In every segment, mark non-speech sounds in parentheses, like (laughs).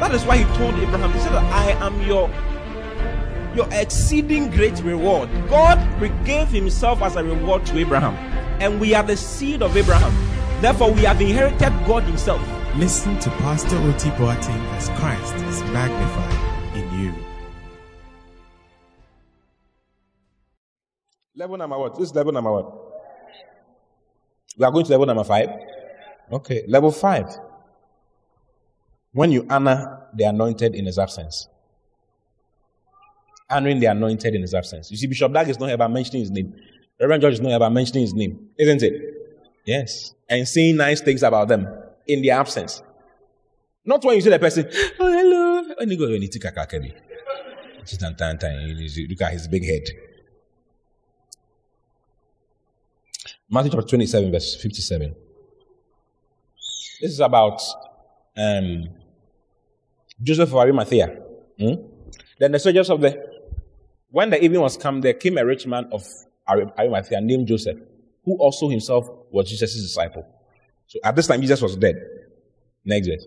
that is why He told Abraham, He said, I am your your exceeding great reward. God gave Himself as a reward to Abraham, and we are the seed of Abraham. Therefore, we have inherited God Himself. Listen to Pastor Oti Boateng as Christ is magnified in you. Level number what? This is level number what? We are going to level number five. Okay, level five. When you honor the anointed in his absence. Honoring the anointed in his absence. You see, Bishop Dag is not about mentioning his name. Reverend George is not about mentioning his name, isn't it? Yes. And saying nice things about them in their absence. Not when you see the person, oh, hello. When you go, you take a kakabi. Look at his big head. Matthew chapter 27, verse 57. This is about um, Joseph of Arimathea. Hmm? Then the soldiers of the, when the evening was come, there came a rich man of Arimathea named Joseph, who also himself was Jesus' disciple. So at this time, Jesus was dead. Next verse.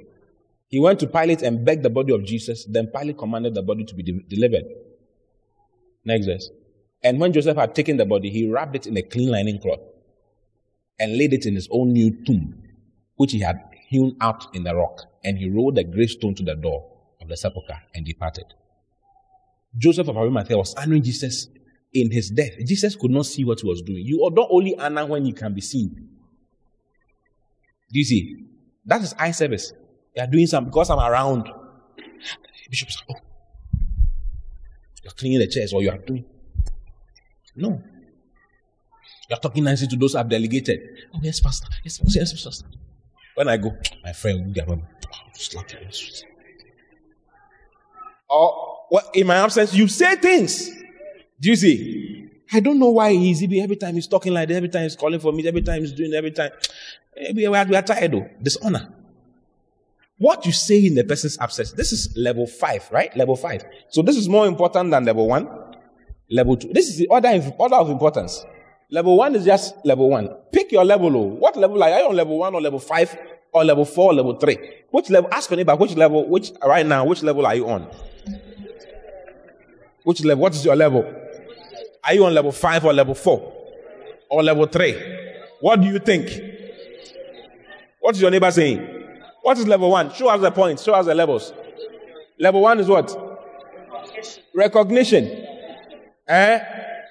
He went to Pilate and begged the body of Jesus. Then Pilate commanded the body to be de- delivered. Next verse. And when Joseph had taken the body, he wrapped it in a clean linen cloth and laid it in his own new tomb, which he had hewn out in the rock. And he rolled a great stone to the door of the sepulchre and departed. Joseph of Arimathea was honoring Jesus in his death. Jesus could not see what he was doing. You don't only honor when you can be seen. Do you see? That is eye service. You are doing something because I'm around. Bishop Oh, you're cleaning the chairs or you are doing. No. You're talking nicely to those I've delegated. Oh, yes, Pastor. Yes, Pastor. Yes, Pastor. When I go, my friend, slap you. Or well, in my absence, you say things. Do you see? I don't know why he's every time he's talking like that, every time he's calling for me, every time he's doing, every time. Eh, we are, we are tired though. Dishonor. What you say in the person's absence, this is level five, right? Level five. So this is more important than level one. Level two. This is the order, order of importance. Level one is just level one. Pick your level. Oh. What level are you on level one or level five or level four level three? Which level? Ask your neighbor, which level, which, right now, which level are you on? Which level? What is your level? Are you on level five or level four? Or level three? What do you think? What is your neighbor saying? What is level one? Show us the points. Show us the levels. Level one is what? Recognition. Eh?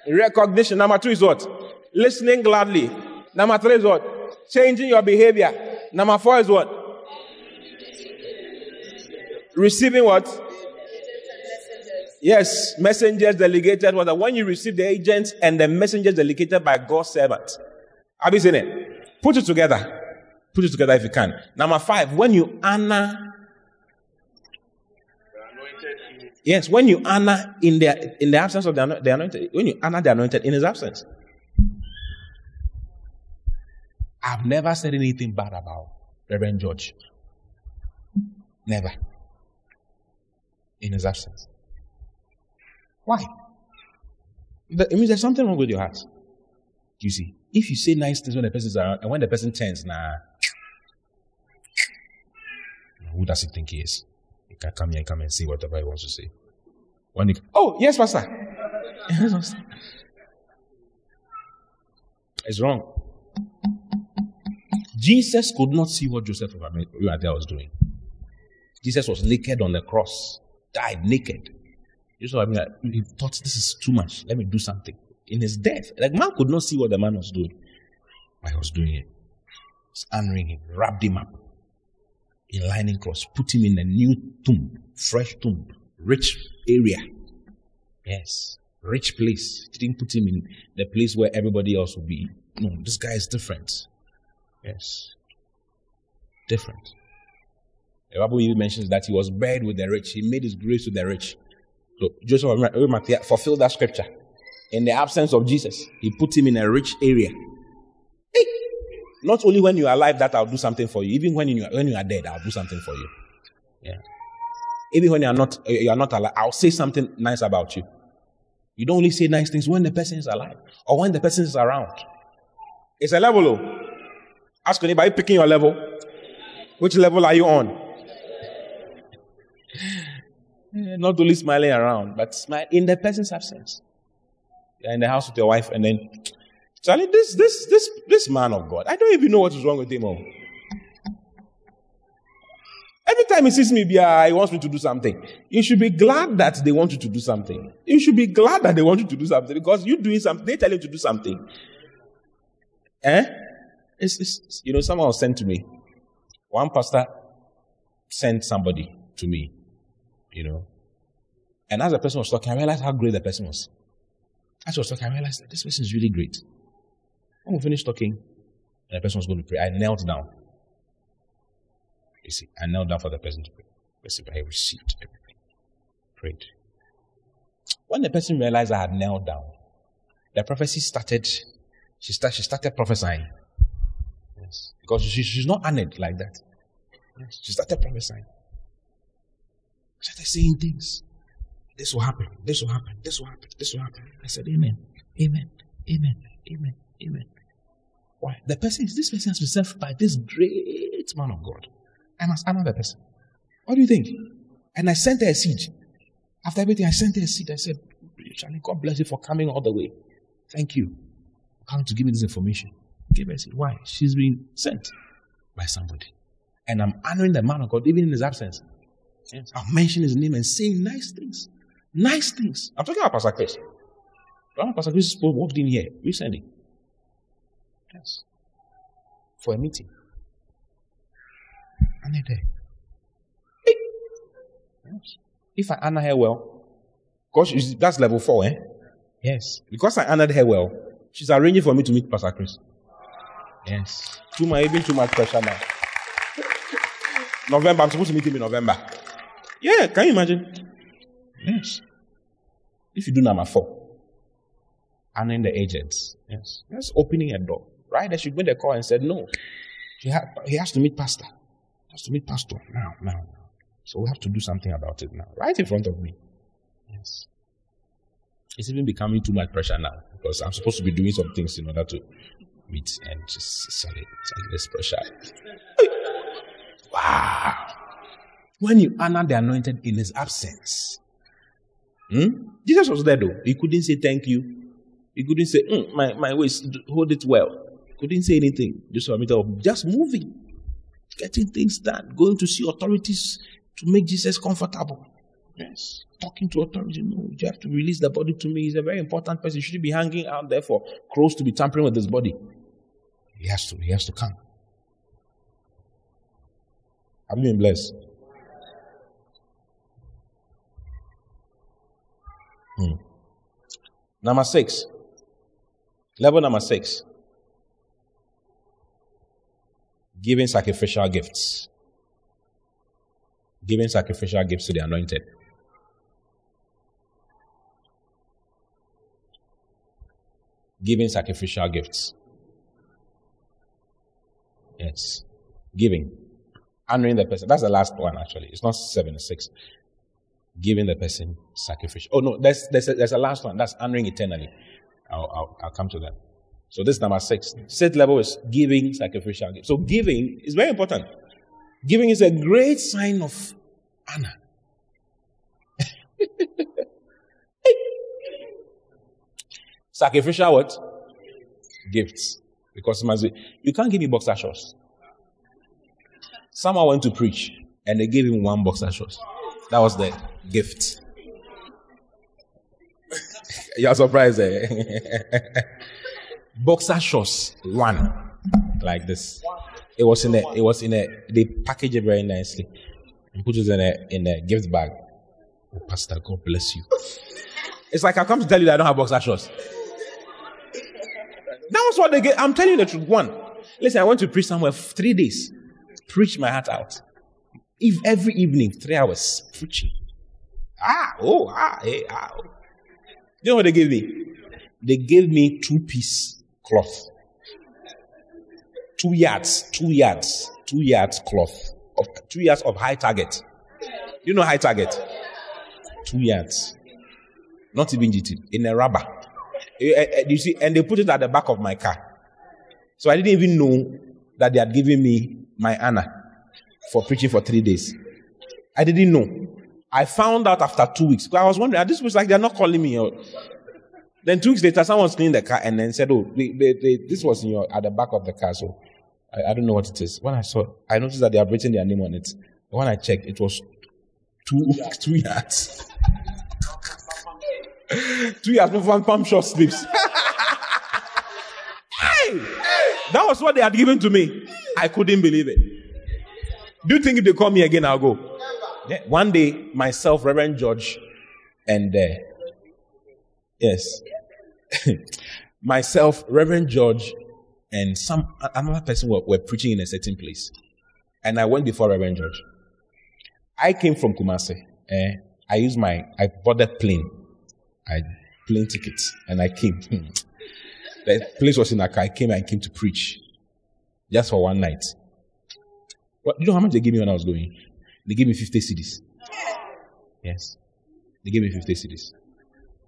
Recognition. Number two is what? Listening gladly. Number three is what? Changing your behavior. Number four is what? Receiving what? Yes, messengers delegated. What? When you receive the agents and the messengers delegated by God's servant. Have you seen it? Put it together. Put it together if you can. Number five, when you honor. Yes, when you honor in the in the absence of the, the anointed, when you honor the anointed in his absence. I've never said anything bad about Reverend George. Never. In his absence. Why? It means there's something wrong with your heart. You see? If you say nice things when the person's around, and when the person turns, nah, who does he think he is? He can come here and come and say whatever he wants to say. When he, oh, yes, Pastor. (laughs) it's wrong. Jesus could not see what Joseph of Arimathea was doing. Jesus was naked on the cross, died naked. Saw, I mean, he thought this is too much. Let me do something. In his death, like man could not see what the man was doing, but he was doing it. He's honoring him, wrapped him up in lining cloth, put him in a new tomb, fresh tomb, rich area. Yes, rich place. He didn't put him in the place where everybody else would be. No, this guy is different. Yes, different. The Bible even mentions that he was buried with the rich. He made his grace with the rich. So Joseph of Arimathea oh, fulfilled that scripture. In the absence of Jesus, he put him in a rich area. Hey, not only when you are alive that I'll do something for you, even when you are, when you are dead, I'll do something for you. Yeah. Even when you are not you are not alive, I'll say something nice about you. You don't only say nice things when the person is alive or when the person is around. It's a level. Oh. Ask anybody picking your level. Which level are you on? (laughs) Not only smiling around, but smile in the person's absence. You're in the house with your wife, and then Charlie, this this this this man of God, I don't even know what is wrong with him. Oh. Every time he sees me, yeah, he wants me to do something. You should be glad that they want you to do something. You should be glad that they want you to do something because you're doing something. They tell you to do something. Eh? It's, it's, you know, someone was sent to me. One pastor sent somebody to me you know. And as the person was talking, I realized how great the person was. As I was talking, I realized that this person is really great. When we finished talking, and the person was going to pray, I knelt down. You see, I knelt down for the person to pray. Person, I received everything. Prayed. When the person realized I had knelt down, the prophecy started. She, start, she started prophesying. Yes. Because she, she's not honored like that. Yes. She started prophesying She started saying things. This will happen. This will happen. This will happen. This will happen. I said, Amen. Amen. Amen. Amen. Amen. Why? The person is this person has been sent by this great man of God. I must honor the person. What do you think? And I sent her a seed. After everything, I sent her a seed. I said, Charlie, God bless you for coming all the way. Thank you. Come to give me this information. A seed. Why? She's been sent by somebody. And I'm honoring the man of God even in his absence. Yes. I'll mention his name and saying nice things. Nice things. I'm talking about Pastor Chris. Pastor Chris walked in here recently. Yes. For a meeting. And they're there. Yes. If I honor her well, because that's level four, eh? Yes. Because I honored her well, she's arranging for me to meet Pastor Chris. Yes. Too much, even too much pressure now. November, I'm supposed to meet him in November. Yeah, can you imagine? Yes. If you do number four, honoring the agents, yes, that's opening a door. Right? They should make the call and said, no, he, ha- he has to meet pastor. He has to meet pastor now, now, now. So we have to do something about it now, right in front of me. Yes. It's even becoming too much pressure now because I'm supposed to be doing some things in order to meet and just sorry, like this pressure. (laughs) wow. When you honor the anointed in his absence. Hmm? Jesus was there though. He couldn't say thank you. He couldn't say, mm, my, my waist, hold it well. He couldn't say anything. Just just moving, getting things done, going to see authorities to make Jesus comfortable. Yes. Talking to authority. No, you have to release the body to me. He's a very important person. He shouldn't be hanging out there for crows to be tampering with his body. He has to, he has to come. Have you been blessed? Hmm. Number six. Level number six. Giving sacrificial gifts. Giving sacrificial gifts to the anointed. Giving sacrificial gifts. Yes. Giving. Honoring the person. That's the last one, actually. It's not seven or six giving the person sacrificial. Oh no, there's there's a, there's a last one. That's honoring eternally. I'll, I'll, I'll come to that. So this is number six. Sixth level is giving sacrificial. So giving is very important. Giving is a great sign of honor. (laughs) sacrificial what? Gifts. Because you can't give me boxer shorts. Someone went to preach and they gave him one boxer shorts. That was the gift. (laughs) You're surprised, eh? (laughs) Boxer shorts, one, like this. It was in a, it was in a, they package it very nicely and put it in a, in a gift bag. Oh, Pastor, God bless you. It's like I come to tell you that I don't have boxer shorts. That was what they get. I'm telling you the truth. One, listen, I went to preach somewhere three days, preach my heart out. If every evening, three hours preaching. Ah, oh, ah, hey, ah. Oh. You know what they gave me? They gave me two piece cloth. Two yards, two yards, two yards cloth. Of, two yards of high target. You know high target? Two yards. Not even GT. In a rubber. Eh, eh, eh, you see, and they put it at the back of my car. So I didn't even know that they had given me my honor for preaching for three days. I didn't know. I found out after two weeks. I was wondering, this was like they're not calling me. Then two weeks later, someone cleaned the car and then said, "Oh, they, they, they, this was in your at the back of the car." So I, I, don't know what it is. When I saw, I noticed that they have written their name on it. When I checked, it was two two yards. (laughs) two yards before pump short sleeves. (laughs) hey, that was what they had given to me. I couldn't believe it. Do you think if they call me again, I'll go? Yeah. One day, myself, Reverend George, and uh, yes, (laughs) myself, Reverend George, and some another person were, were preaching in a certain place, and I went before Reverend George. I came from Kumasi. Eh, I used my I bought that plane, I plane tickets, and I came. (laughs) the place was in Accra. I came and came to preach, just for one night. What, you know how much they gave me when I was going? They gave me 50 cedis. Yes. They gave me 50 cedis.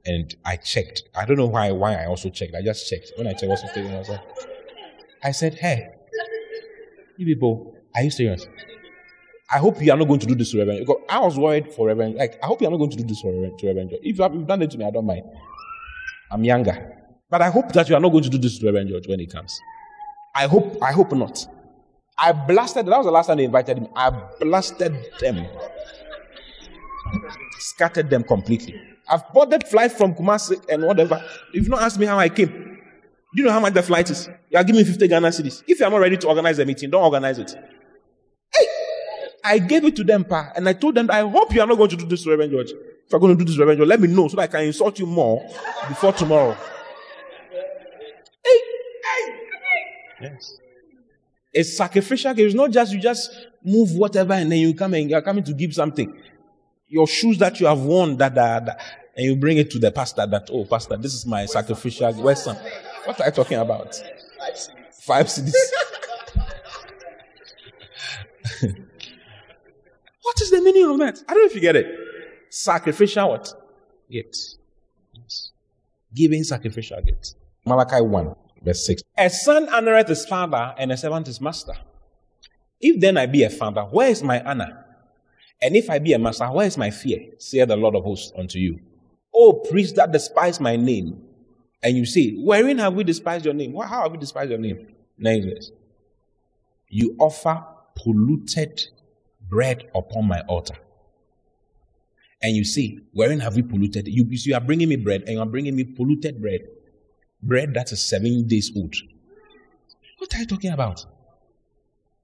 And I checked. I don't know why why I also checked. I just checked. When I checked what's 50 I, like, I said, hey, you people, are you serious? I hope you are not going to do this to Reverend. Because I was worried for Reverend. Like, I hope you are not going to do this for Reverend, to Reverend. If you have done it to me, I don't mind. I'm younger. But I hope that you are not going to do this to Reverend George when he comes. I hope, I hope not. I blasted, that was the last time they invited him. I blasted them. Scattered them completely. I've boarded flight from Kumasi and whatever. If you not ask me how I came, do you know how much the flight is? You are giving me 50 Ghana cedis. If you are not ready to organize a meeting, don't organize it. Hey! I gave it to them, pa, and I told them, I hope you are not going to do this, to Reverend George. If you're going to do this, to Reverend George, let me know so that I can insult you more before tomorrow. Yes. A sacrificial gift is not just you just move whatever and then you come and you're coming to give something. Your shoes that you have worn that, that, that and you bring it to the pastor that, oh, pastor, this is my sacrificial. Where's some? What are you talking about? Five cedis. (laughs) what is the meaning of that? I don't know if you get it. Sacrificial what? Gift. Yes. Giving sacrificial gift. Malachi 1. Verse 6. A son honoreth his father, and a servant his master. If then I be a father, where is my honor? And if I be a master, where is my fear? saith the Lord of hosts unto you. O priests that despise my name. And you say, Wherein have we despised your name? How have we despised your name? Next verse. You offer polluted bread upon my altar. And you say, Wherein have we polluted? You, you are bringing me bread, and you are bringing me polluted bread bread that is seven days old. What are you talking about?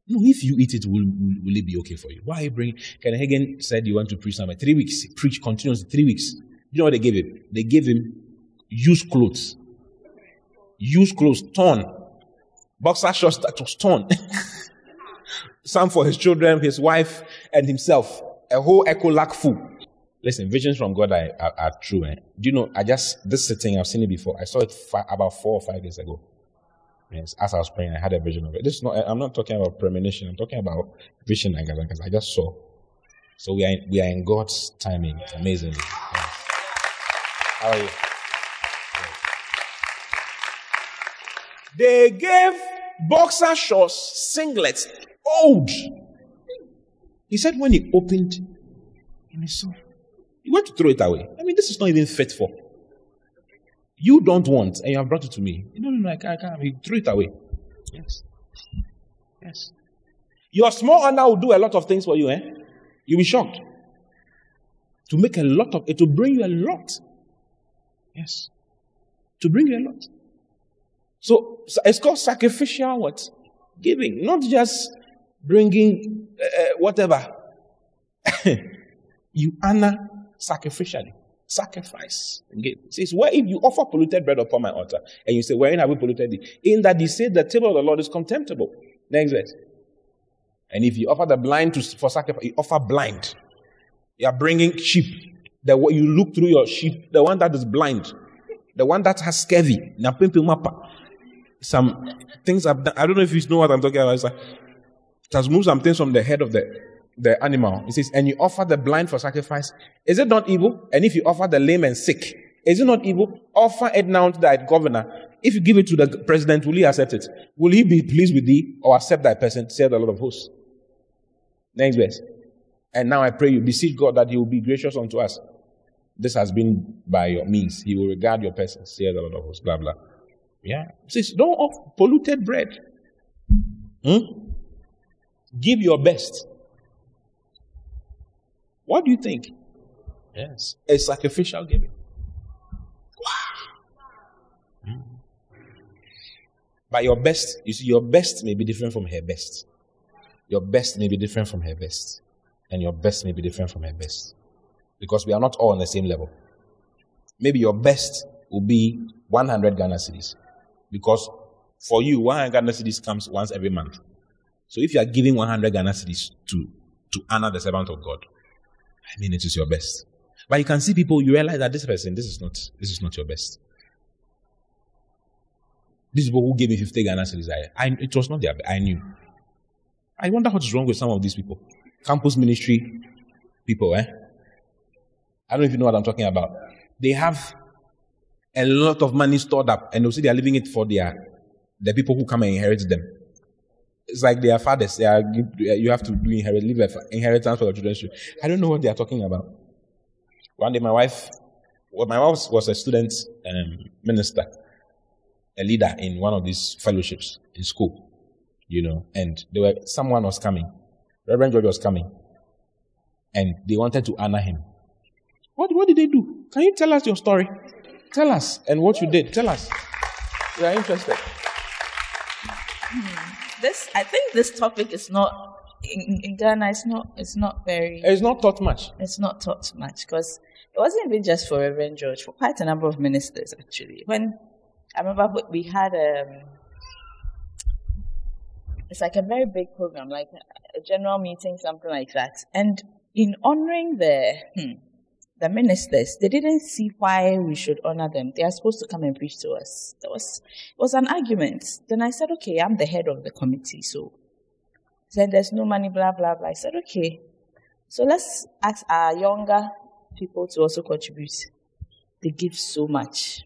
No, if you eat it, will, will, will it be okay for you? Why are you bringing? Ken Hagin said you want to preach somewhere. Three weeks. Preach continuously. Three weeks. You know what they gave him? They gave him used clothes. Used clothes, torn. Boxer shorts that was torn. (laughs) Some for his children, his wife, and himself. A whole Ecolac full. Listen, visions from God are, are, are true. Eh? Do you know? I just this thing I've seen it before. I saw it about four or five years ago. Yes, as I was praying, I had a vision of it. This is not. I'm not talking about premonition. I'm talking about vision because I just saw. So we are in, we are in God's timing, amazingly. Yes. How are you? They gave boxer shorts, singlets, old. He said when he opened, and he saw you want to throw it away. I mean, this is not even fit for. You don't want, and you have brought it to me. No, no, no, I can't. I can't. You throw it away. Yes. Yes. Your small honor will do a lot of things for you, eh? You'll be shocked. To make a lot of it, to bring you a lot. Yes. To bring you a lot. So, it's called sacrificial what? Giving. Not just bringing uh, whatever. (laughs) you honor sacrificially. Sacrifice. It says, Where if you offer polluted bread upon my altar, and you say, Wherein have we polluted thee? In that he said the table of the Lord is contemptible. Next verse. And if you offer the blind to, for sacrifice, you offer blind. You are bringing sheep. The you look through your sheep, the one that is blind, the one that has scurvy. Some things I've done. I don't know if you know what I'm talking about. It has moved some things from the head of the, the animal. It says, and you offer the blind for sacrifice. Is it not evil? And if you offer the lame and sick, is it not evil? Offer it now to thy governor. If you give it to the president, will he accept it? Will he be pleased with thee or accept that person? Said the Lord of hosts. Next verse. And now I pray you, beseech God that he will be gracious unto us. This has been by your means. He will regard your person, saith the Lord of hosts, blah, blah. Yeah. It says, don't offer polluted bread. Hmm? Give your best. What do you think? Yes. A sacrificial giving. Wow. Hmm. But your best, you see, your best may be different from her best. Your best may be different from her best. And your best may be different from her best. Because we are not all on the same level. Maybe your best will be 100 Ghana cedis. Because for you, 100 Ghana cedis comes once every month. So if you are giving 100 Ghana cedis to, to honor the servant of God, I mean, it is your best. But you can see people, you realize that this person, this is not, this is not your best. These people who gave me 50 Ghana cedis, I, I, it was not their, I knew. I wonder what is wrong with some of these people. Campus ministry people, eh? I don't know if you know what I'm talking about. They have a lot of money stored up and they'll they are leaving it for their the people who come and inherit them. It's like their fathers. They are, you have to do inherit, leave inheritance for your children. I don't know what they are talking about. One day, my wife, well, my wife was a student um, minister, a leader in one of these fellowships in school you know, and there were someone was coming. Reverend George was coming. And they wanted to honor him. What, what did they do? Can you tell us your story? Tell us and what you did. Tell us. We are interested. This I think this topic is not in, in Ghana it's not it's not very It's not taught much. It's not taught much because it wasn't even just for Reverend George, for quite a number of ministers actually. When I remember we had um, it's like a very big program, like a general meeting, something like that. And in honoring the hmm, the ministers, they didn't see why we should honor them. They are supposed to come and preach to us. There was it was an argument. Then I said, okay, I'm the head of the committee, so said there's no money, blah blah blah. I said, okay, so let's ask our younger people to also contribute. They give so much.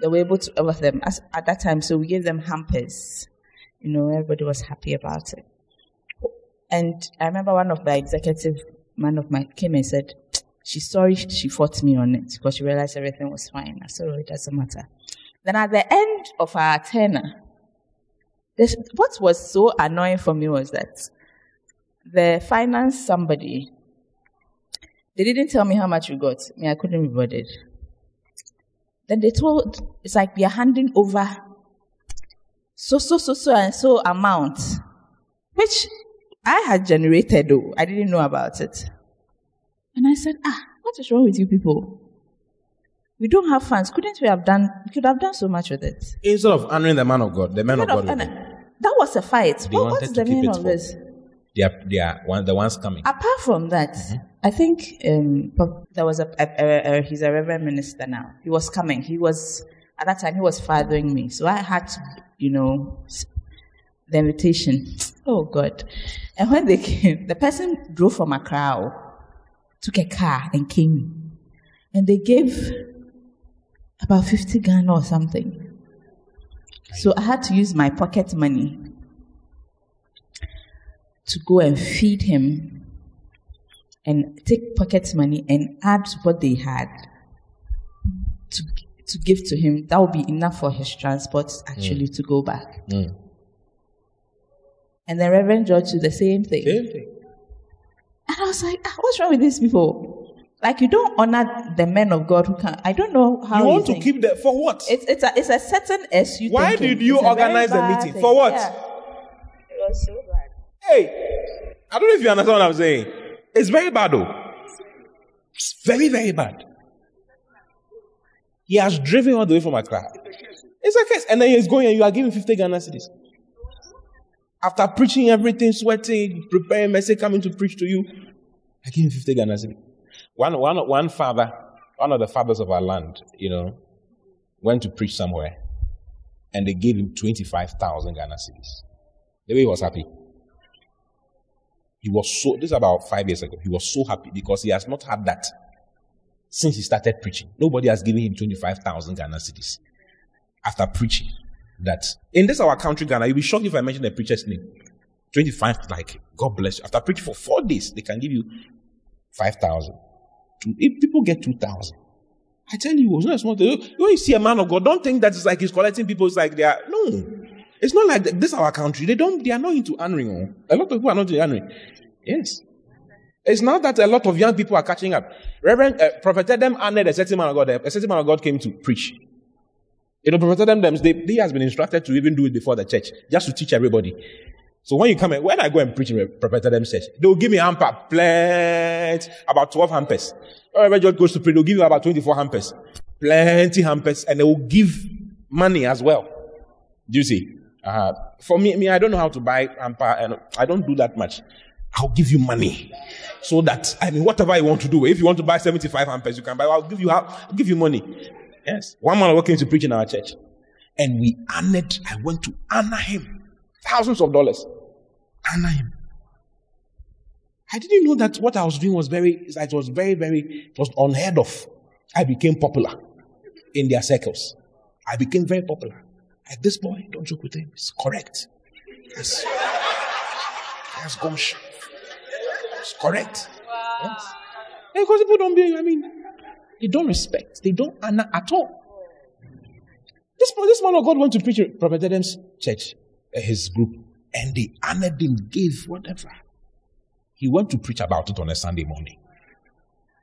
They were able to offer them As, at that time, so we gave them hampers you know, everybody was happy about it. And I remember one of the executive man of mine came and said, she's sorry she fought me on it because she realized everything was fine. I said, oh, it doesn't matter. Then at the end of our tenure, what was so annoying for me was that the finance somebody, they didn't tell me how much we got. I mean, I couldn't be bothered. Then they told, it's like we are handing over so, so, so, so, and so amount, which I had generated though. I didn't know about it. And I said, ah, what is wrong with you people? We don't have funds. Couldn't we have done, we could have done so much with it. Instead of honoring the man of God, the man of God. Of that was a fight. What, what's the meaning of this? They are, they are one, the ones coming. Apart from that, mm-hmm. I think um, there was a, a, a, a, he's a reverend minister now. He was coming. He was, at that time, he was fathering me. So I had to you know, the invitation. Oh God. And when they came, the person drove from Accra, took a car and came. And they gave about 50 Ghana or something. So I had to use my pocket money to go and feed him and take pocket money and add what they had to to give to him, that would be enough for his transport actually mm. to go back. Mm. And the Reverend George did the same thing. Same thing. And I was like, ah, what's wrong with these people? Like you don't honor the men of God who can. I don't know how you want to keep that for what? It's it's a it's a certain SU. Why thinking. did you it's organize the meeting thing. for what? Yeah. It was so bad. Hey, I don't know if you understand what I'm saying. It's very bad though. It's very very bad. He has driven all the way from Accra. It's a case. And then he's going and you are giving 50 Ghana cedis. After preaching everything, sweating, preparing message, coming to preach to you, I give him 50 Ghana cedis. One, one, one father, one of the fathers of our land, you know, went to preach somewhere and they gave him 25,000 Ghana cedis. The way he was happy. He was so, this is about five years ago. He was so happy because he has not had that since he started preaching. Nobody has given him 25,000 Ghana cedis after preaching that. In this our country, Ghana, you'll be shocked if I mention the preacher's name. 25, like, God bless you. After preaching for four days, they can give you 5,000. If people get 2,000, I tell you, it's not a small thing. When you see a man of God, don't think that it's like he's collecting people. It's like they are, no. It's not like this our country. They don't, they are not into honoring. Oh. A lot of people are not into honoring. Yes. It's not that a lot of young people are catching up. Reverend uh, Prophet Adam honored a certain man of God. A certain man of God came to preach. You know, Prophet Adam, they, he has been instructed to even do it before the church, just to teach everybody. So when you come in, when I go and preach in Prophet Adam church, they'll give me hamper, plenty, about 12 hampers. Whenever God goes to pray, they'll give you about 24 hampers. Plenty hampers, and they will give money as well. Do you see? Uh, for me, me, I don't know how to buy hamper, and I don't do that much. I'll give you money. So that, I mean, whatever you want to do, if you want to buy 75 hampers, you can buy, I'll give you, I'll give you money. Yes. One man working to preach in our church. And we honored, I went to honor him. Thousands of dollars. Honor him. I didn't know that what I was doing was very, it was very, very, it was unheard of. I became popular in their circles. I became very popular. Like this boy, don't joke with him. It's correct. Yes. Yes, gosh. It's correct. Wow. Yes. Because people don't be, I mean, they don't respect. They don't honor at all. This, this man of God went to preach at Prophet Adam's church, uh, his group, and they honored him, gave whatever. He went to preach about it on a Sunday morning.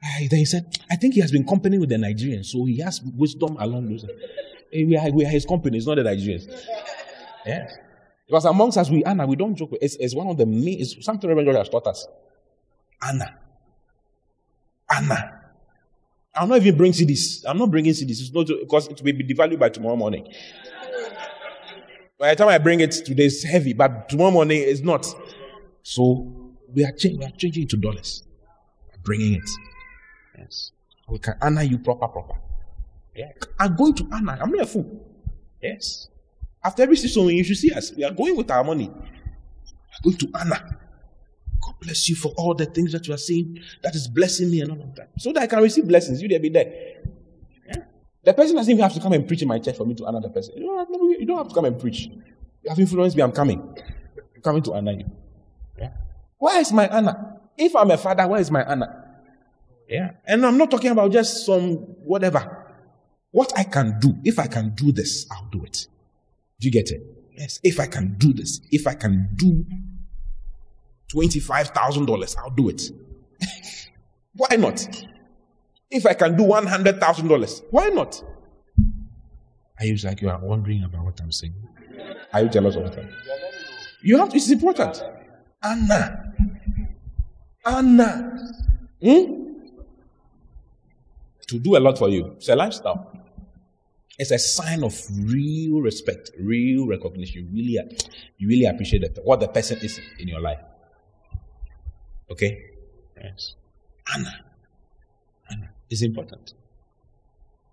Uh, then he said, I think he has been company with the Nigerians, so he has wisdom along those. Eh, we, are, we are his company, it's not the Nigerians. Yes. Because amongst us, we honor, we don't joke. It's, it's one of the main, it's something Reverend George has taught us. Honor. Honor. I'll not even bring cedis. I'm not bringing cedis. It's not because it will be devalued by tomorrow morning. By the time I bring it today, it's heavy, but tomorrow morning it's not. So we are, changing, we are changing it to dollars. Bringing it. Yes. We can honor you proper, proper. Yeah. I'm going to honor. I'm not a fool. Yes. After every season, you should see us. We are going with our money. We are going to honor. God bless you for all the things that you are saying that is blessing me and all of that. So that I can receive blessings. You there be there. Yeah? The person doesn't even have to come and preach in my church for me to honor the person. You don't, have, you don't have to come and preach. You have influenced me, I'm coming. I'm coming to honor you. Yeah? Where is my honor? If I'm a father, where is my honor? Yeah. And I'm not talking about just some whatever. What I can do, if I can do this, I'll do it. Do you get it? Yes. If I can do this, if I can do $25,000, I'll do it. (laughs) why not? If I can do $100,000, why not? Are you like you are wondering about what I'm saying? Are you jealous of it? You have to, it's important. Anna. Anna. Hmm? To do a lot for you. It's a lifestyle. It's a sign of real respect, real recognition. Really, you really appreciate what the person is in your life. Okay? Yes. Anna. Anna. It's important.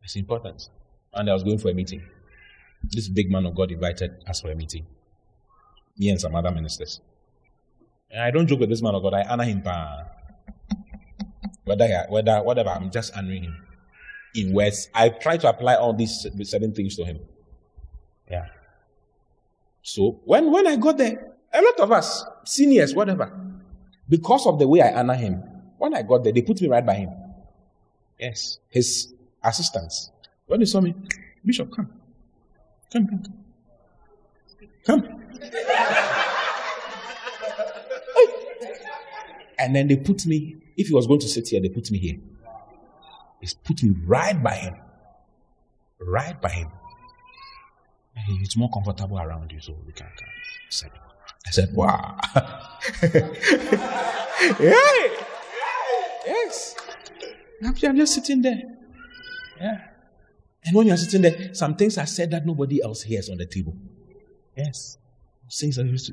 It's important. And I was going for a meeting. This big man of God invited us for a meeting. Me and some other ministers. And I don't joke with this man of God. I honor him. Whether, whether, whatever, I'm just honoring him. In words, I try to apply all these certain things to him. Yeah. So when, when I got there, a lot of us, seniors, whatever, because of the way I honor him, when I got there, they put me right by him. Yes, his assistants. When they saw me, Bishop, come. Come, come, come. Come. (laughs) and then they put me, if he was going to sit here, they put me here. They put me right by him. Right by him. It's more comfortable around you, so we can come. I said, wow. (laughs) yeah. Yes. I'm just sitting there. Yeah. And when you're sitting there, some things are said that nobody else hears on the table. Yes. Things are used to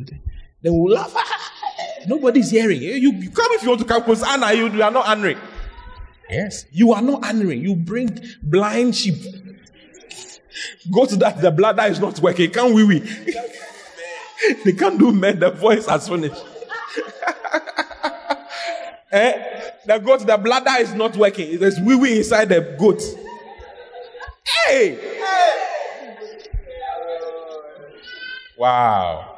Then we'll laugh. (laughs) Nobody's hearing. You, you come if you want to come because Anna, you, you are not honoring. Yes. You are not honoring. You bring blind sheep. Go to that, the bladder is not working. Can't we? we? (laughs) (laughs) they can't do men, the voice has finished. (laughs) eh? The goat, the bladder is not working. There's wee wee inside the goat. Hey! hey! Wow.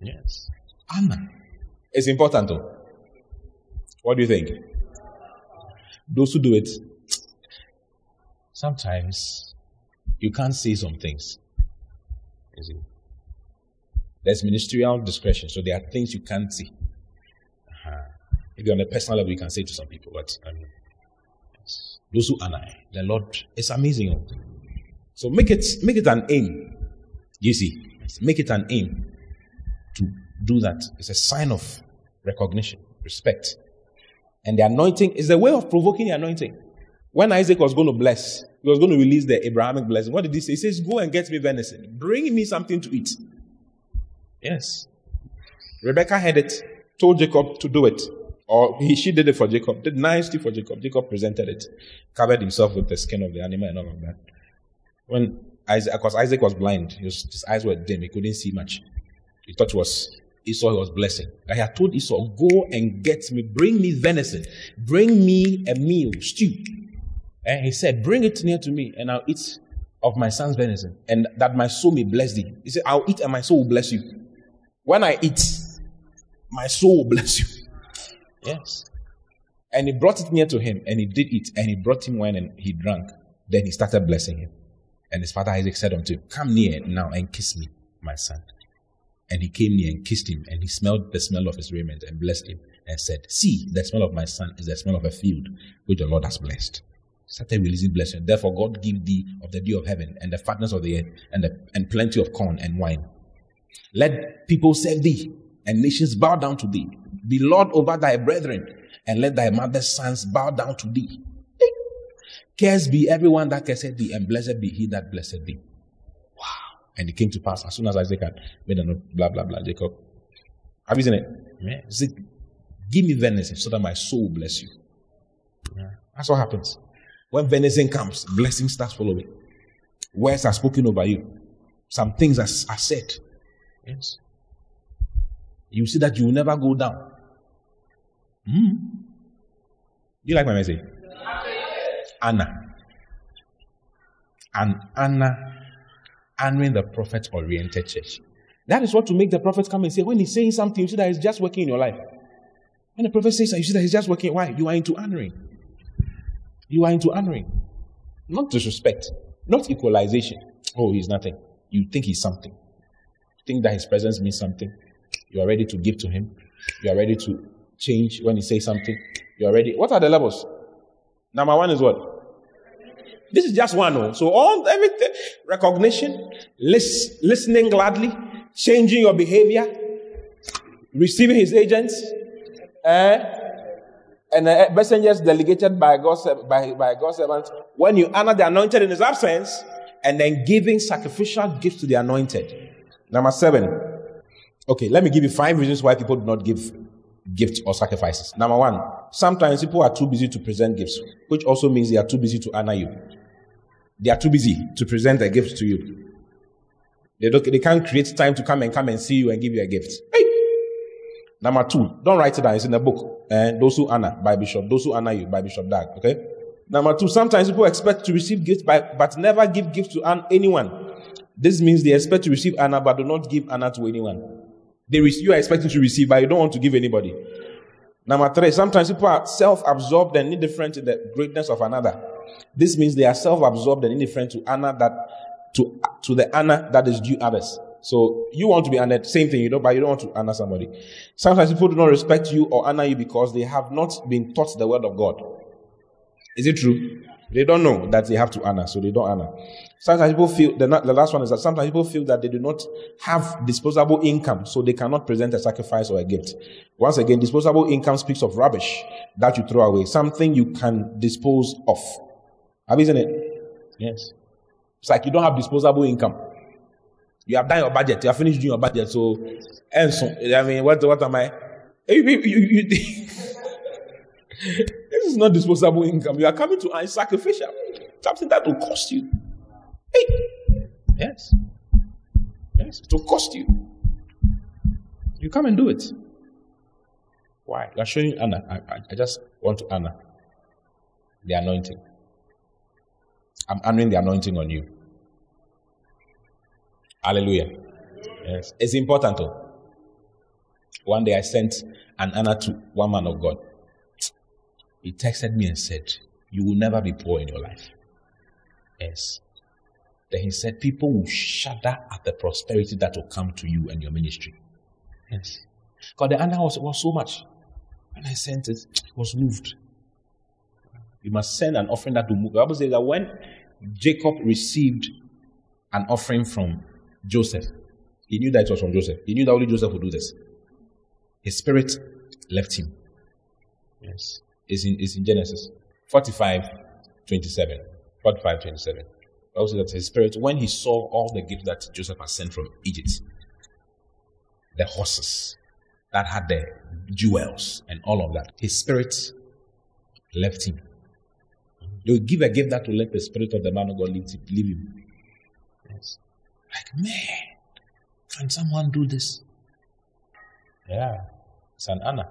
Yes. Anna. It's important though. What do you think? Those who do it, sometimes you can't see some things. You see? There's ministerial discretion, so there are things you can't see. Uh-huh. Maybe on a personal level, you can say to some people, but I mean, those who are honor the Lord, it's amazing. So make it make it an aim. You see, make it an aim to do that. It's a sign of recognition, respect. And the anointing is a way of provoking the anointing. When Isaac was going to bless, he was going to release the Abrahamic blessing. What did he say? He says, Go and get me venison. Bring me something to eat. Yes. Rebecca had it, told Jacob to do it. Or he, she did it for Jacob, did nicely for Jacob. Jacob presented it, covered himself with the skin of the animal and all of that. When Isaac, because Isaac was blind, was, his eyes were dim, he couldn't see much. He thought it was Esau he was blessing. I had told Esau, go and get me, bring me venison, bring me a meal, stew. And he said, bring it near to me and I'll eat of my son's venison and that my soul may bless thee. He said, I'll eat and my soul will bless you. When I eat, my soul will (laughs) bless you. Yes. And he brought it near to him and he did eat and he brought him wine and he drank. Then he started blessing him. And his father Isaac said unto him, Come near now and kiss me, my son. And he came near and kissed him, and he smelled the smell of his raiment and blessed him and said, See, the smell of my son is the smell of a field which the Lord has blessed. Started releasing blessing. Therefore, God give thee of the dew of heaven and the fatness of the earth and, the, and plenty of corn and wine. Let people serve thee and nations bow down to thee. Be Lord over thy brethren and let thy mother's sons bow down to thee. Cursed be everyone that curseth thee and blessed be he that blessed thee. Wow. And it came to pass as soon as Isaac had made a note, blah, blah, blah, Jacob. Have you seen it? Yeah. Give me venison so that my soul bless you. Yeah. That's what happens. When venison comes, blessing starts following. Words are spoken over you. Some things are, are said. Yes. You see that you will never go down. Hmm. You like my message? Anna. And Anna honoring the prophet oriented church. That is what to make the prophet come and say, when he's saying something, you see that he's just working in your life. When the prophet says that, you see that he's just working. Why? You are into honoring. You are into honoring. Not disrespect, not equalization. Oh, he's nothing. You think he's something. You think that his presence means something. You are ready to give to him. You are ready to change when he says something. You are ready. What are the levels? Number one is what? This is just one. Oh. So all everything, recognition, lis- listening gladly, changing your behavior, receiving his agents, eh? And the messengers delegated by God, by, by God's servants. When you honor the anointed in his absence, and then giving sacrificial gifts to the anointed. Number seven. Okay, let me give you five reasons why people do not give gifts or sacrifices. Number one, sometimes people are too busy to present gifts, which also means they are too busy to honor you. They are too busy to present a gift to you. They, don't, they can't create time to come and come and see you and give you a gift. Hey! Number two, don't write it down. It's in the book. And those who honor by Bishop, those who honor you by Bishop Dag. Okay. Number two, sometimes people expect to receive gifts by, but never give gifts to anyone. This means they expect to receive honor, but do not give honor to anyone. They re- you are expecting to receive, but you don't want to give anybody. Number three, sometimes people are self-absorbed and indifferent in the greatness of another. This means they are self-absorbed and indifferent to honor that to to the honor that is due others. So you want to be honored, same thing, you know, but you don't want to honor somebody. Sometimes people do not respect you or honor you because they have not been taught the word of God. Is it true? They don't know that they have to honor, so they don't honor. Sometimes people feel, the, the last one is that sometimes people feel that they do not have disposable income, so they cannot present a sacrifice or a gift. Once again, disposable income speaks of rubbish that you throw away, something you can dispose of. Have you seen it? Yes. It's like you don't have disposable income. You have done your budget. You have finished doing your budget. So, and so, I mean, what, what am I? You, you, you, (laughs) this is not disposable income. You are coming to earn sacrificial. Something that will cost you. Hey. Yes. Yes. It will cost you. You come and do it. Why? You are showing Anna. I, I, I just want to honor the anointing. I'm honoring the anointing on you. Hallelujah. Yes. It's important though. One day I sent an honor to one man of God. He texted me and said, You will never be poor in your life. Yes. Then he said, People will shudder at the prosperity that will come to you and your ministry. Yes. Because the honor was, was so much. When I sent it, it was moved. You must send an offering that will move. The Bible says that when Jacob received an offering from Joseph, he knew that it was from Joseph. He knew that only Joseph would do this. His spirit left him. Yes. It's in, it's in Genesis 45, 27. 45, 27. Also, that his spirit, when he saw all the gifts that Joseph had sent from Egypt, the horses that had the jewels and all of that, his spirit left him. They will give a gift that will let the spirit of the man of God leave, leave him. Like, man, can someone do this? Yeah, it's an honor.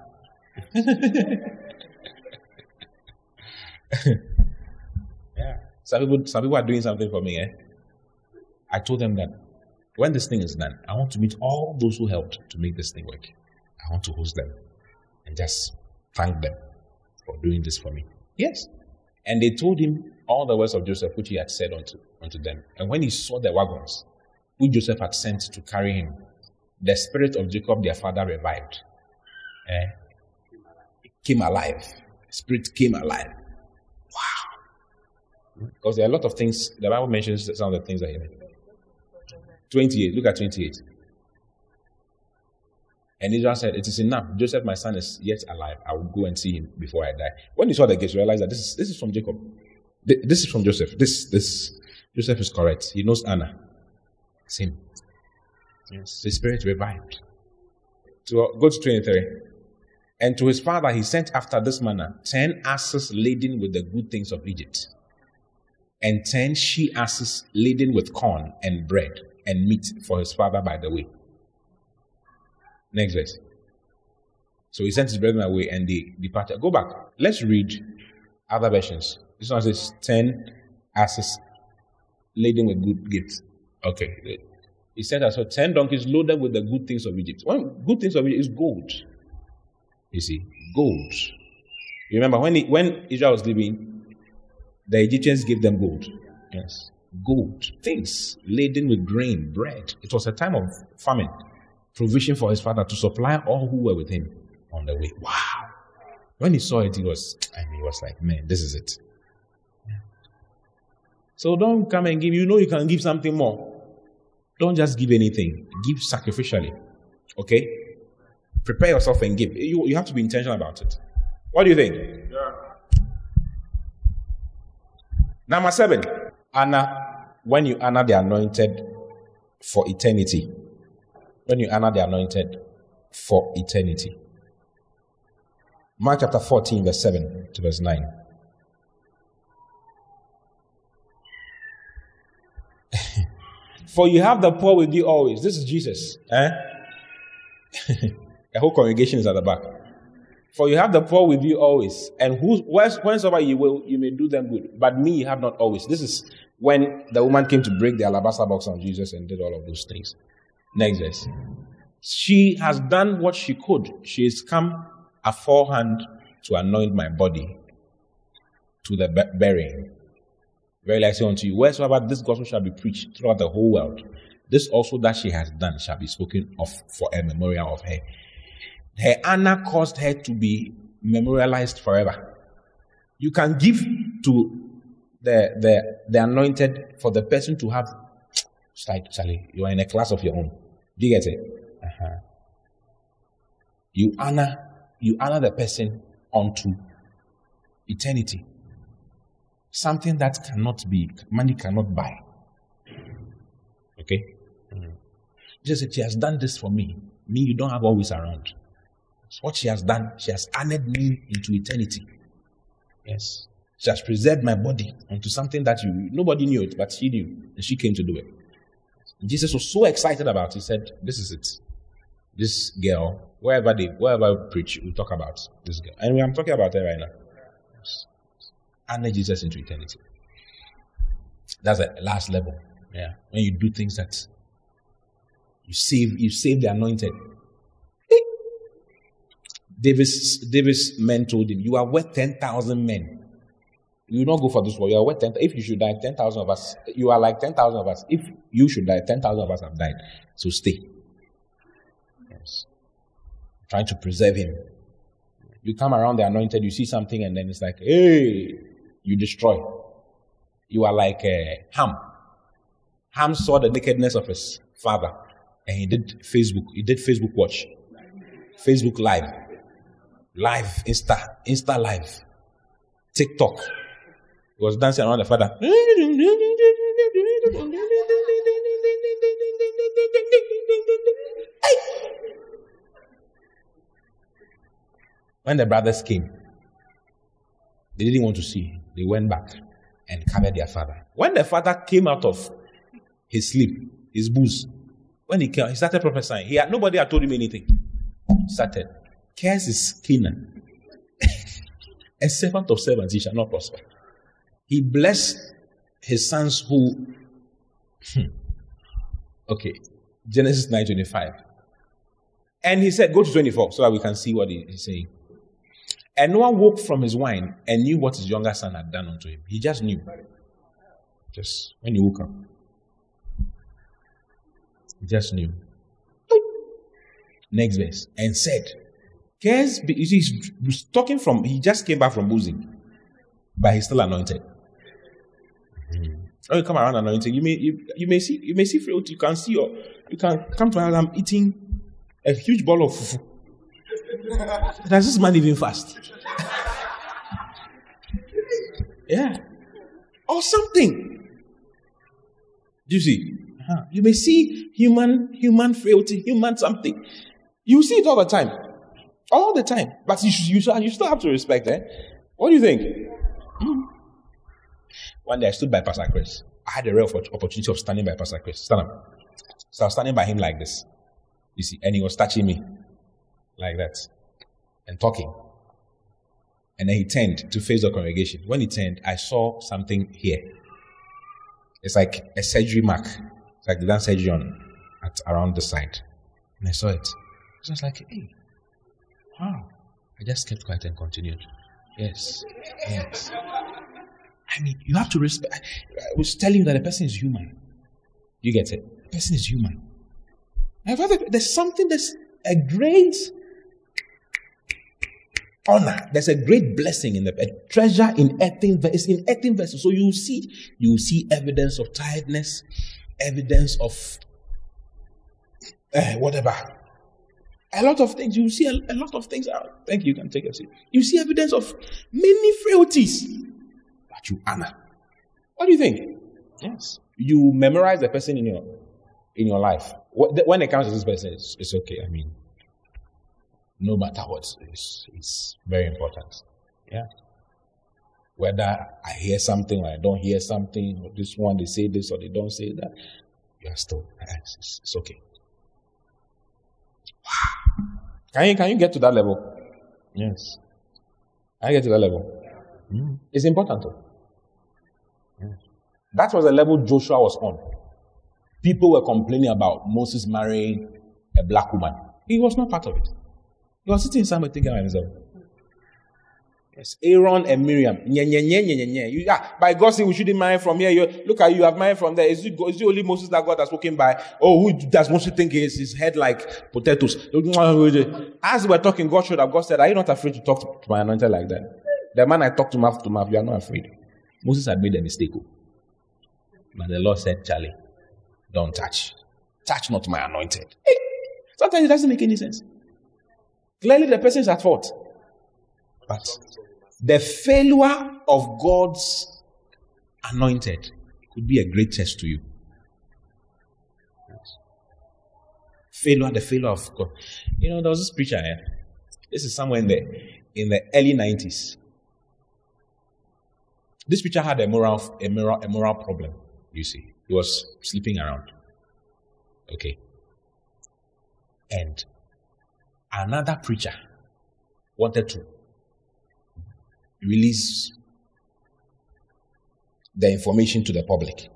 yeah. Some people, some people are doing something for me. Eh? I told them that when this thing is done, I want to meet all those who helped to make this thing work. I want to host them and just thank them for doing this for me. Yes. And they told him all the words of Joseph, which he had said unto, unto them. And when he saw the wagons, which Joseph had sent to carry him, the spirit of Jacob, their father, revived. Eh? It came alive. Spirit came alive. Wow. Because there are a lot of things, the Bible mentions some of the things that he made. 28, look at 28. And Israel said, It is enough. Joseph, my son, is yet alive. I will go and see him before I die. When he saw the he realized that this is, this is from Jacob. This is from Joseph. This, this, Joseph is correct. He knows Anna. Same. Yes. The spirit revived. To, uh, go to 23. And to his father he sent after this manner ten asses laden with the good things of Egypt, and ten she asses laden with corn and bread and meat for his father by the way. Next verse. So he sent his brethren away and they departed. Go back. Let's read other versions. This one says ten asses laden with good gifts. Okay. He said that so ten donkeys loaded with the good things of Egypt. One good things of Egypt is gold. You see, gold. You remember when he, when Israel was living, the Egyptians gave them gold. Yes, gold things laden with grain, bread. It was a time of famine, provision for his father to supply all who were with him on the way. Wow! When he saw it, he was, I mean, he was like, man, this is it. So don't come and give. You know you can give something more. Don't just give anything. Give sacrificially. Okay? Prepare yourself and give. You, you have to be intentional about it. What do you think? Yeah. Number seven. Honor, when you honor the anointed for eternity. When you honor the anointed for eternity. Mark chapter 14, verse 7 to verse 9. (laughs) For you have the poor with you always. This is Jesus. Eh? (laughs) the whole congregation is at the back. For you have the poor with you always, and who, whensoever you will, you may do them good. But me you have not always. This is when the woman came to break the alabaster box on Jesus and did all of those things. Next verse. She has done what she could. She has come aforehand to anoint my body to the burying. Verily I say unto you, wheresoever this gospel shall be preached throughout the whole world, this also that she has done shall be spoken of for a memorial of her. Her honor caused her to be memorialized forever. You can give to the, the, the anointed for the person to have, it's like, Charlie, you are in a class of your own. Do you get it? Uh-huh. You honor, you honor the person unto eternity. Something that cannot be, money cannot buy. Okay? Mm. Jesus said, She has done this for me. Me, you don't have always around. It's what she has done. She has honored me into eternity. Yes. She has preserved my body onto something that you nobody knew it, but she knew. And she came to do it. And Jesus was so excited about it. He said, This is it. This girl, wherever they wherever we preach, we talk about this girl. And I'm talking about her right now. Honor Jesus into eternity. That's the last level. Yeah. When you do things that you save, you save the anointed. David's, David's men told him, You are worth 10,000 men. You will not go for this war. You are worth 10,000. If you should die, 10,000 of us, you are like 10,000 of us. If you should die, 10,000 of us have died. So stay. Yes. Trying to preserve him. You come around the anointed, you see something, and then it's like, hey, you destroy. You are like uh, Ham. Ham saw the nakedness of his father, and he did Facebook. He did Facebook Watch, Facebook Live, Live, Insta, Insta Live, TikTok. He was dancing around the father. When the brothers came, they didn't want to see. They went back and covered their father. When the father came out of his sleep, his booze, when he came, he started prophesying. He had nobody had told him anything. He started. Curse is Canaan. (laughs) A servant of servants, he shall not prosper. He blessed his sons who hmm, okay. Genesis 9:25. And he said, Go to 24 so that we can see what he, he's saying. And Noah woke from his wine and knew what his younger son had done unto him. He just knew. Just when he woke up. He just knew. Next verse. And said, Cares, see, he's talking from, he just came back from boozing, but he's still anointed. When you come around anointing, you may you, you may see you may see fruit. You can see or you can come to I'm eating a huge ball of fufu. (laughs) Does this man even fast? yeah, or something. Do you see? Uh-huh. You may see human human frailty, human something. You see it all the time, all the time. But you you, you still have to respect. Eh? What do you think? Mm. One day I stood by Pastor Chris. I had a rare opportunity of standing by Pastor Chris. Stand up. So I was standing by him like this. You see, and he was touching me like that and talking. And then he turned to face the congregation. When he turned, I saw something here. It's like a surgery mark. It's like the done surgery on at around the side. And I saw it. So I was like, hey, wow. I just kept quiet and continued. Yes. Yes. I mean, you have to respect. I was telling you that a person is human. You get it? A person is human. I've had There's something that's a great honor. There's a great blessing in the a treasure in earthen It's in earthen vessels. So you see, you see evidence of tiredness, evidence of uh, whatever. A lot of things. You see a, a lot of things. Out. Thank you. You can take a seat. You see evidence of many frailties but you honor. What do you think? Yes. You memorize the person in your in your life. When it comes to this person, it's, it's okay. I mean, no matter what, it's, it's very important. Yeah. Whether I hear something or I don't hear something, or this one they say this or they don't say that, you are still it's, it's okay. Wow. Can you can you get to that level? Yes. Can get to that level? Mm. It's important. Though. That was the level Joshua was on. People were complaining about Moses marrying a black woman. He was not part of it. He was sitting somewhere thinking about himself. Yes, Aaron and Miriam. Nye, nye, nye, nye, nye. You, yeah, by God saying we shouldn't marry from here. You, look at you, have married from there. Is it, is it only Moses that God has spoken by? Oh, who does Moses think is his head like potatoes? As we were talking, God showed up. God said, Are you not afraid to talk to, my anointed like that? The man I talked to mouth to mouth, you are not afraid. Moses had made a mistake. Oh. But the Lord said, Charlie, don't touch. Touch not my anointed. Hey, sometimes it doesn't make any sense. Clearly, the person is at fault. But the failure of God's anointed could be a great test to you. Failure, the failure of God. You know, there was this preacher. here. This is somewhere in the in the early nineties. This preacher had a moral, a moral, a moral problem. You see, he was sleeping around. Okay, and another preacher wanted to release the information to the public.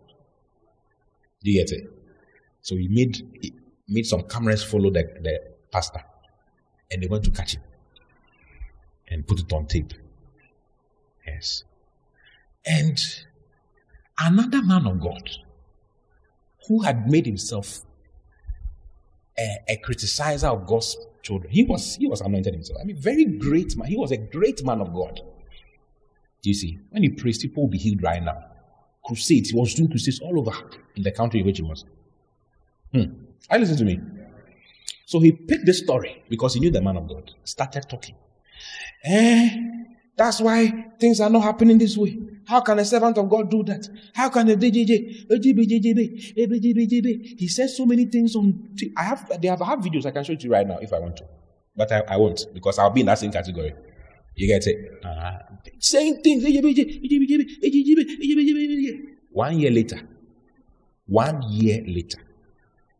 Do you get it? So he made he made some cameras follow the, the pastor, and they went to catch him and put it on tape. Yes. And another man of God who had made himself a, a criticizer of God's children. He was he was anointed himself. I mean, very great man. He was a great man of God. Do you see? When he prays, people will be healed right now. Crusades. He was doing crusades all over in the country in which he was. Hmm. I listen to me. So he picked this story because he knew the man of God. Started talking. Eh, that's why things are not happening this way. How can a servant of God do that? How can a DJJ, he says so many things on. I have, they have, I have videos I can show you right now if I want to, but I, I won't because I'll be in that same category. You get it? Uh, saying things. One year later, one year later,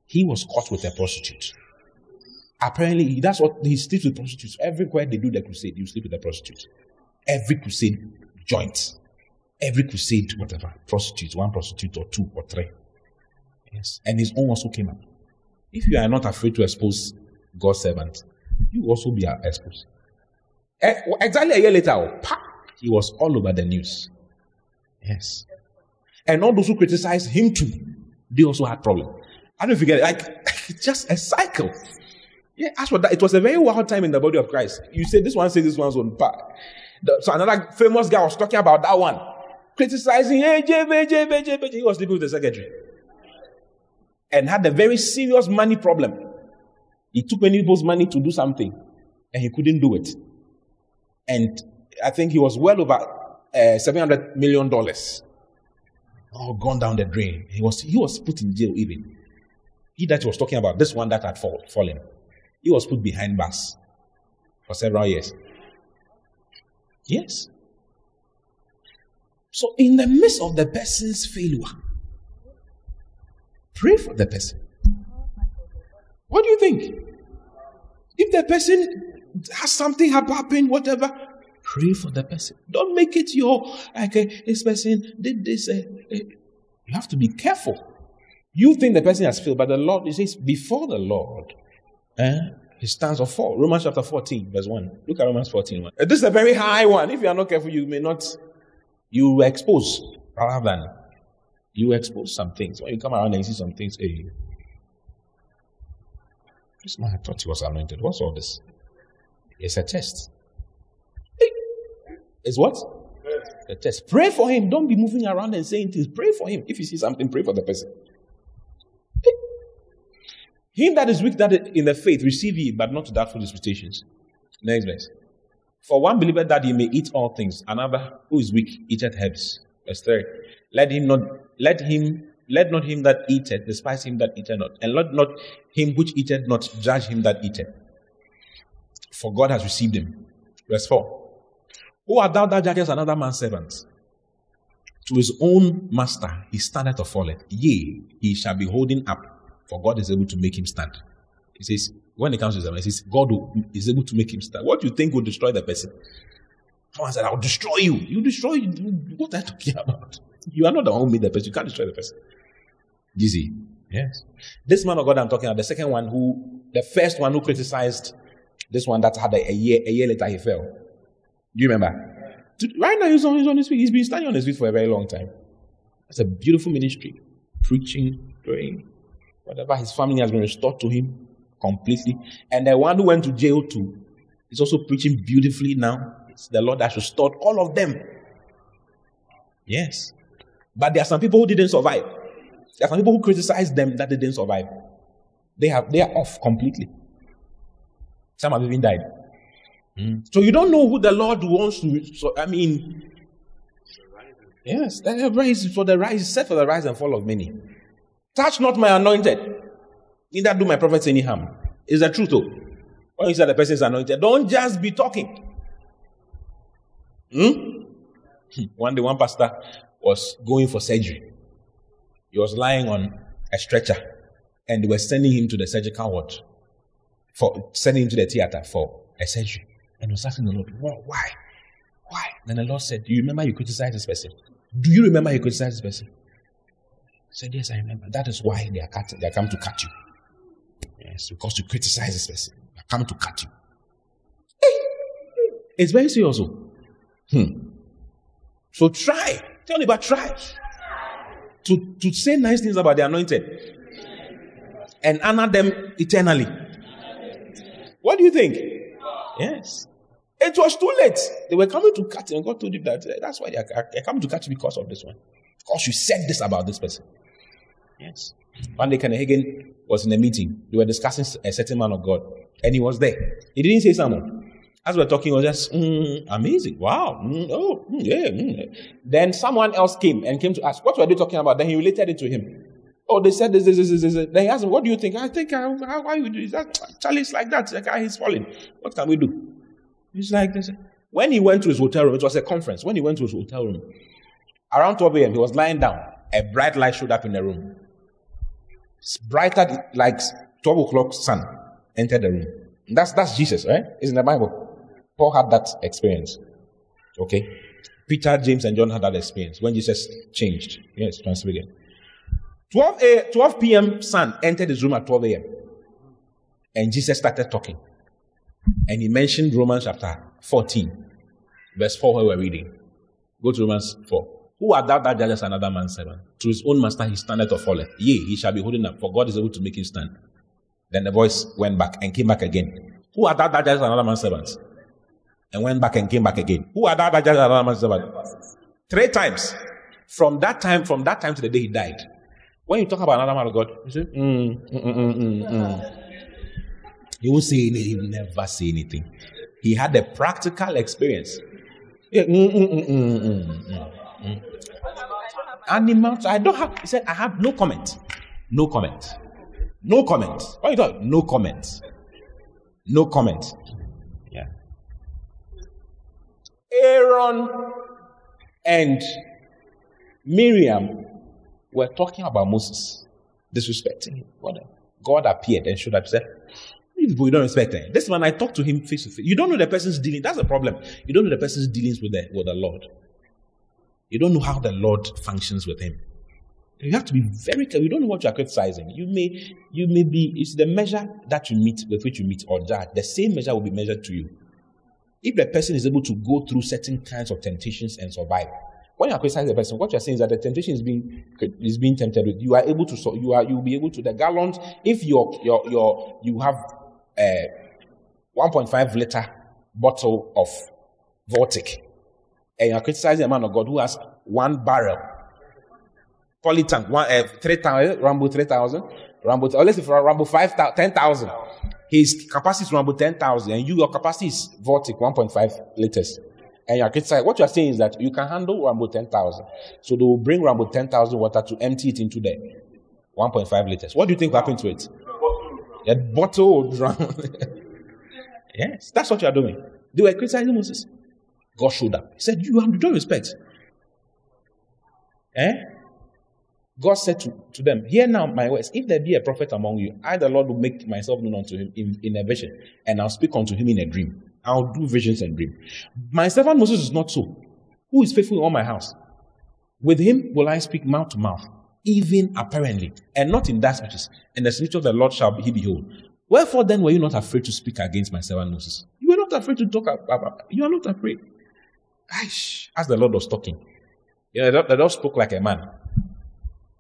he was caught with a prostitute. Apparently, that's what he sleeps with prostitutes. Everywhere they do the crusade, you sleep with a prostitute. Every crusade joint. Every crusade, whatever. Prostitutes, one prostitute or two or three. Yes. And his own also came up. If you are not afraid to expose God's servant, you also be exposed. Eh, exactly a year later, oh, he was all over the news. Yes. And all those who criticized him too, they also had problem. I don't know if you get it. Like, (laughs) just a cycle. Yeah, as for that, it was a very wild time in the body of Christ. You say this one says this one's on par. So another famous guy was talking about that one, criticizing hey, JB, JB, JB. He was sleeping with the secretary and had a very serious money problem. He took many people's money to do something and he couldn't do it. And I think he was well over uh, $700 million. Oh, gone down the drain. He was, he was put in jail even. He that was talking about, this one that had fall, fallen. He was put behind bars for several years. Yes. So, in the midst of the person's failure, pray for the person. What do you think? If the person has something happen, whatever, pray for the person. Don't make it your, okay, this person did this. Uh, uh, you have to be careful. You think the person has failed, but the Lord, he says, before the Lord, Eh? He stands or fall. Romans chapter 14, verse 1. Look at Romans 14, 1. This is a very high one. If you are not careful, you may not, you will expose rather than you expose some things. When you come around and you see some things, hey, this man I thought he was anointed. What's all this? It's a test. It's what? A test. Pray for him. Don't be moving around and saying things. Pray for him. If you see something, pray for the person. Him that is weak that in the faith, receive ye, but not to doubtful disputations. Next verse. For one believer that he may eat all things, another who is weak eateth herbs. Verse 3. Let him not, let him, let not him that eateth despise him that eateth not, and let not him which eateth not judge him that eateth. For God has received him. Verse 4. Who art thou that judgest another man's servant? To his own master he standeth or falleth. Yea, he shall be holding up for God is able to make him stand. He says, when it comes to Islam, he says, God is able to make him stand. What do you think will destroy the person? Someone said, I'll destroy you. You destroy you. What are you talking about? You are not the one who made the person. You can't destroy the person. See? Yes. This man of God I'm talking about, the second one who, the first one who criticized this one that had a, a year, a year later he fell. Do you remember? Right now he's on, he's on his feet. He's been standing on his feet for a very long time. It's a beautiful ministry. Preaching, praying, Whatever his family has been restored to him completely. And the one who went to jail too is also preaching beautifully now. It's the Lord that restored all of them. Yes. But there are some people who didn't survive. There are some people who criticize them that they didn't survive. They have they are off completely. Some have even died. Mm. So you don't know who the Lord wants to. So, I mean, yes, the rise for the rise, set for the rise and fall of many. Touch not my anointed. Neither do my prophets any harm. Is the truth, though. When you say the person is anointed, don't just be talking. Hmm? (laughs) One day, one pastor was going for surgery. He was lying on a stretcher, and they were sending him to the surgical ward for sending him to the theater for a surgery. And he was asking the Lord, why? Why? Then the Lord said, Do you remember you criticized this person? Do you remember you criticized this person? Said, Yes, I remember. That is why they are cut, they are coming to cut you. Yes, because you criticize this person. They are coming to cut you. It's very serious. Oh. Hmm. So try. Tell me about try. To, to say nice things about the anointed and honor them eternally. What do you think? Yes. It was too late. They were coming to cut you, and God told you that that's why they are, are coming to cut you because of this one. Because you said this about this person. Yes. One day, Kenneth Hagin was in a meeting. They were discussing a certain man of God, and he was there. He didn't say something. As we were talking, it was just mm, amazing. Wow. Mm, oh, mm, yeah, mm. Then someone else came and came to ask, What were they talking about? Then he related it to him. Oh, they said this, this, this, this. this. Then he asked him, What do you think? I think, uh, how, why you do that? Charlie, it's like that. The guy is falling. What can we do? He's like this. When he went to his hotel room, it was a conference. When he went to his hotel room, around 12 a.m., he was lying down. A bright light showed up in the room. It's brighter like 12 o'clock sun entered the room. That's, that's Jesus, right? It's in the Bible. Paul had that experience. Okay? Peter, James, and John had that experience when Jesus changed. Yes, transfigured. 12, a, 12 p.m. sun entered his room at 12 a.m. And Jesus started talking. And he mentioned Romans chapter 14, verse 4, where we're reading. Go to Romans 4. Who art thou that judgest another man's servant? To his own master he standeth or falleth. Yea, he shall be holding up, for God is able to make him stand. Then the voice went back and came back again. Who art thou that judgest another man's servant? And went back and came back again. Who art thou that judgest another man's servant? Three times. From that time, from that time to the day he died. When you talk about another man of God, you say, mm, mm, mm, mm, mm. He won't say anything. He will never say anything. He had a practical experience. Yeah, mm, mm, mm, Animals, I don't have, he said, I have no comment. No comment. No comment. What you talking? No comment. No comment. Yeah. Aaron and Miriam were talking about Moses, disrespecting him. God appeared and showed up. Said, you don't respect him. This man, I talk to him face to face. You don't know the person's dealing. That's the problem. You don't know the person's dealings with the with the Lord. You don't know how the Lord functions with him. You have to be very careful. You don't know what you are criticizing. You may, you may be, it's the measure that you meet with which you meet or that. The same measure will be measured to you. If the person is able to go through certain kinds of temptations and survive, when you are criticizing the person, what you are saying is that the temptation is being is being tempted with. You are able to, you are you will be able to the gallons. If your your your you have uh, a 1.5 liter bottle of Voltic, and you are criticizing a man of God who has one barrel, polytank, one, uh, 3,000, Rambo 3,000, Rambo, or let's say for Rambo 5,000, 10,000. His capacity is Rambo 10,000, and you, your capacity is Voltic 1.5 liters. And you are criticizing. What you are saying is that you can handle Rambo 10,000. So they will bring Rambo 10,000 water to empty it into the 1.5 liters. What do you think will happen to it? A bottle drown. (laughs) yes, that's what you are doing. They were criticizing Moses. God showed up. He said, You have don't respect. Eh? God said to, to them, Hear now my words. If there be a prophet among you, I, the Lord, will make myself known unto him in, in a vision, and I'll speak unto him in a dream. I'll do visions and dreams. My servant Moses is not so. Who is faithful in all my house? With him will I speak mouth to mouth, even apparently, and not in that speeches. And the spirit of the Lord shall he behold. Wherefore then were you not afraid to speak against my servant Moses? You were not afraid to talk about. You are not afraid. As the Lord was talking. You know, the Lord spoke like a man.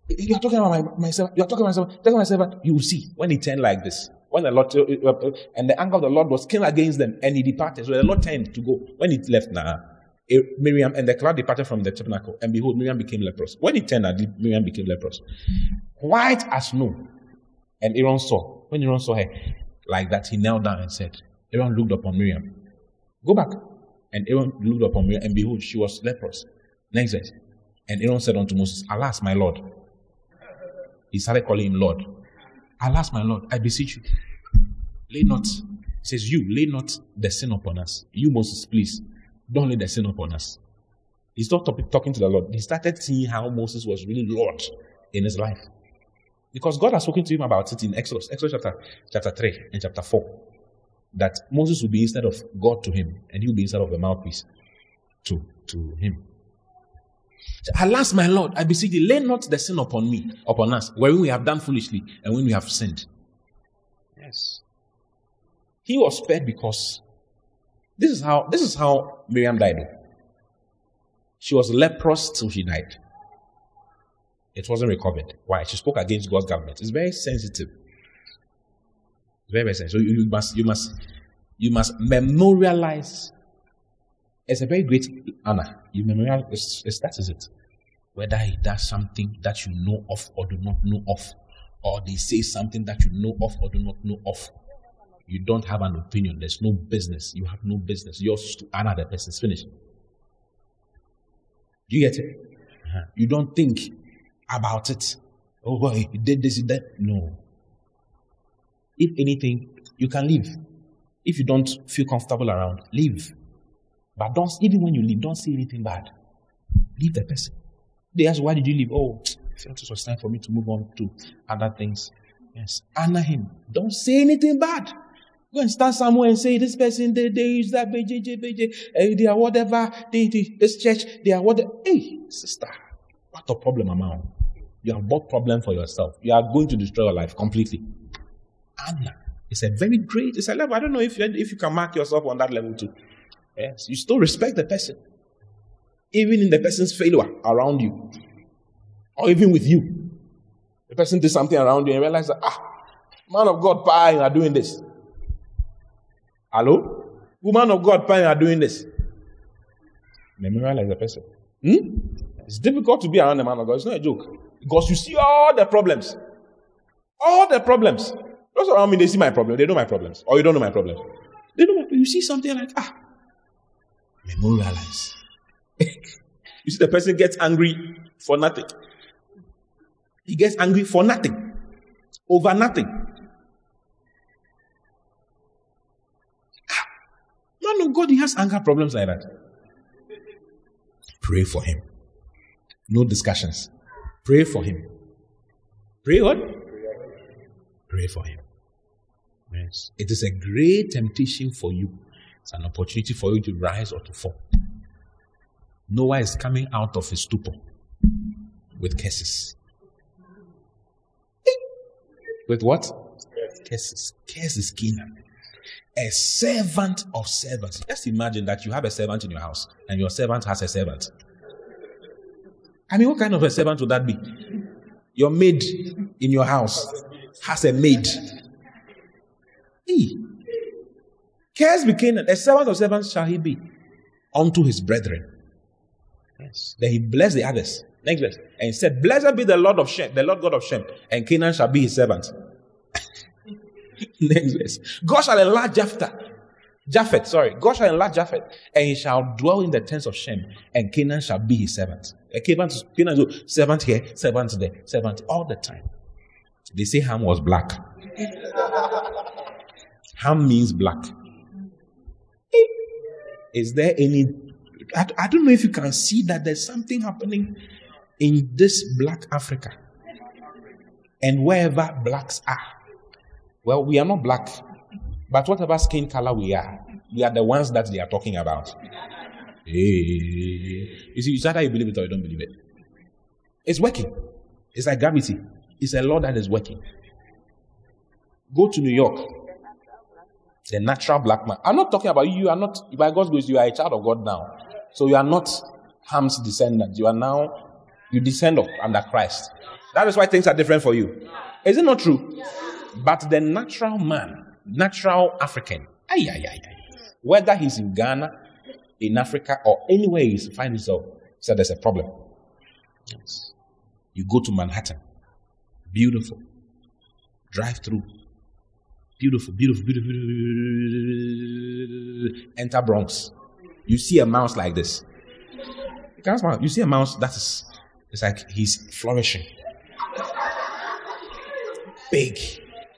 You are talking about my, myself. You are talking about myself. Talking about myself. You will see when he turned like this. When the Lord and the anger of the Lord was came against them, and he departed. So the Lord turned to go. When he left now, eh, Miriam and the cloud departed from the tabernacle, and behold, Miriam became leprous. When he turned, Miriam became leprous, white as snow. And Aaron saw. When Aaron saw her like that, he knelt down and said, Aaron looked upon Miriam. Go back. And Aaron looked upon Miriam, and behold, she was leprous. Next verse. And Aaron said unto Moses, Alas, my Lord. He started calling him Lord. Alas, my Lord, I beseech you, lay not, it says you, lay not the sin upon us. You, Moses, please, don't lay the sin upon us. He's not talking to the Lord. He started seeing how Moses was really Lord in his life. Because God has spoken to him about it in Exodus, Exodus chapter, chapter 3 and chapter 4. That Moses will be instead of God to him, and he will be instead of a mouthpiece to, to him. Alas, my Lord, I beseech thee, lay not the sin upon me, upon us, when we have done foolishly and when we have sinned. Yes. He was spared because this is how this is how Miriam died. She was leprous till she died. It wasn't recovered. Why? She spoke against God's government. It's very sensitive. It's very, very. So you, you must you must you must memorialize. It's a very great honor. You memorialize it's, that is it. Whether he does something that you know of or do not know of, or they say something that you know of or do not know of. You don't have an opinion. There's no business. You have no business. Yours to honor the person's finished. Do you get it? Uh-huh. You don't think about it. Oh, boy, he did this, he did that. No. If anything, you can leave. If you don't feel comfortable around, leave. But don't, even when you leave, don't say anything bad. Leave the person. They ask, why did you leave? Oh, I felt it was time for me to move on to other things. Yes. Honor him. Don't say anything bad. Go and stand somewhere and say, this person, they, they use that BJJ, BJ, eh, they are whatever, they, they, this church, they are whatever. Hey, sister, what a problem amount. You have bought problem for yourself. You are going to destroy your life completely. It's a very great, it's a level. I don't know if you, if you can mark yourself on that level too. Yes, you still respect the person. Even in the person's failure around you. Or even with you. The person did something around you and realize that, ah, man of God, pie, you are doing this. Hello? Woman of God, pie, you are doing this. Memorialize the person. Hmm? It's difficult to be around a man of God. It's not a joke. Because you see all the problems. All the problems. Those around me, they see my problem. They know my problems. Or you don't know my problems. They know my, you see something like, ah, memorialize. (laughs) you see the person gets angry for nothing. He gets angry for nothing. Over nothing. Ah, man of God, he has anger problems like that. Pray for him. No discussions. Pray for him. Pray what? Pray for him. Yes. It is a great temptation for you. It's an opportunity for you to rise or to fall. Noah is coming out of his stupor with curses. With what? Curses. Curses Canaan. A servant of servants. Just imagine that you have a servant in your house and your servant has a servant. I mean, what kind of a servant would that be? Your maid in your house has a maid. He Cares became a servant of servants shall he be unto his brethren. Yes. Then he blessed the others. Next verse. And he said, Blessed be the Lord of Shem, the Lord God of Shem, and Canaan shall be his servant. (laughs) Next verse. God shall enlarge Jephthah. Japheth, sorry. God shall enlarge Japheth, and he shall dwell in the tents of Shem, and Canaan shall be his servant. Canaan, Canaan servant here, servant there, servant all the time. They say Ham was black. Ham means black. Is there any? I, I don't know if you can see that there's something happening in this black Africa and wherever blacks are. Well, we are not black, but whatever skin color we are, we are the ones that they are talking about. Hey. You see, it's either you believe it or you don't believe it. It's working. It's like gravity. It's a law that is working. Go to New York. The natural black man. I'm not talking about you. You are not, by God's grace, you are a child of God now. So you are not Ham's descendant. You are now, you descend under Christ. That is why things are different for you. Is it not true? But the natural man, natural African, ay, ay, ay, whether he's in Ghana, in Africa, or anywhere he finds himself, said there's a problem. Yes. You go to Manhattan, beautiful, drive through, beautiful, beautiful, beautiful, beautiful, enter Bronx. You see a mouse like this. You can't smile. You see a mouse that is, it's like he's flourishing. Big.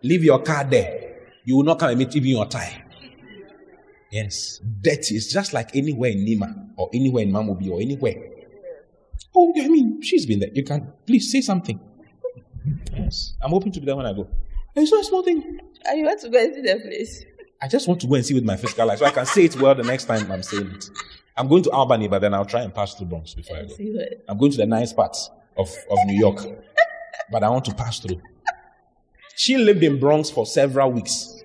Leave your car there. You will not come and meet even your tie. Yes. Dirty. It's just like anywhere in Nima or anywhere in Mamobi or anywhere. Oh, I mean, she's been there. You can please say something. Yes. I'm hoping to be there when I go. It's not a small thing. And you want to go and see the place? I just want to go and see with my physical eyes so I can say it well the next time I'm saying it. I'm going to Albany, but then I'll try and pass through Bronx before I go. See what? I'm going to the nice parts of, of New York, (laughs) but I want to pass through. She lived in Bronx for several weeks.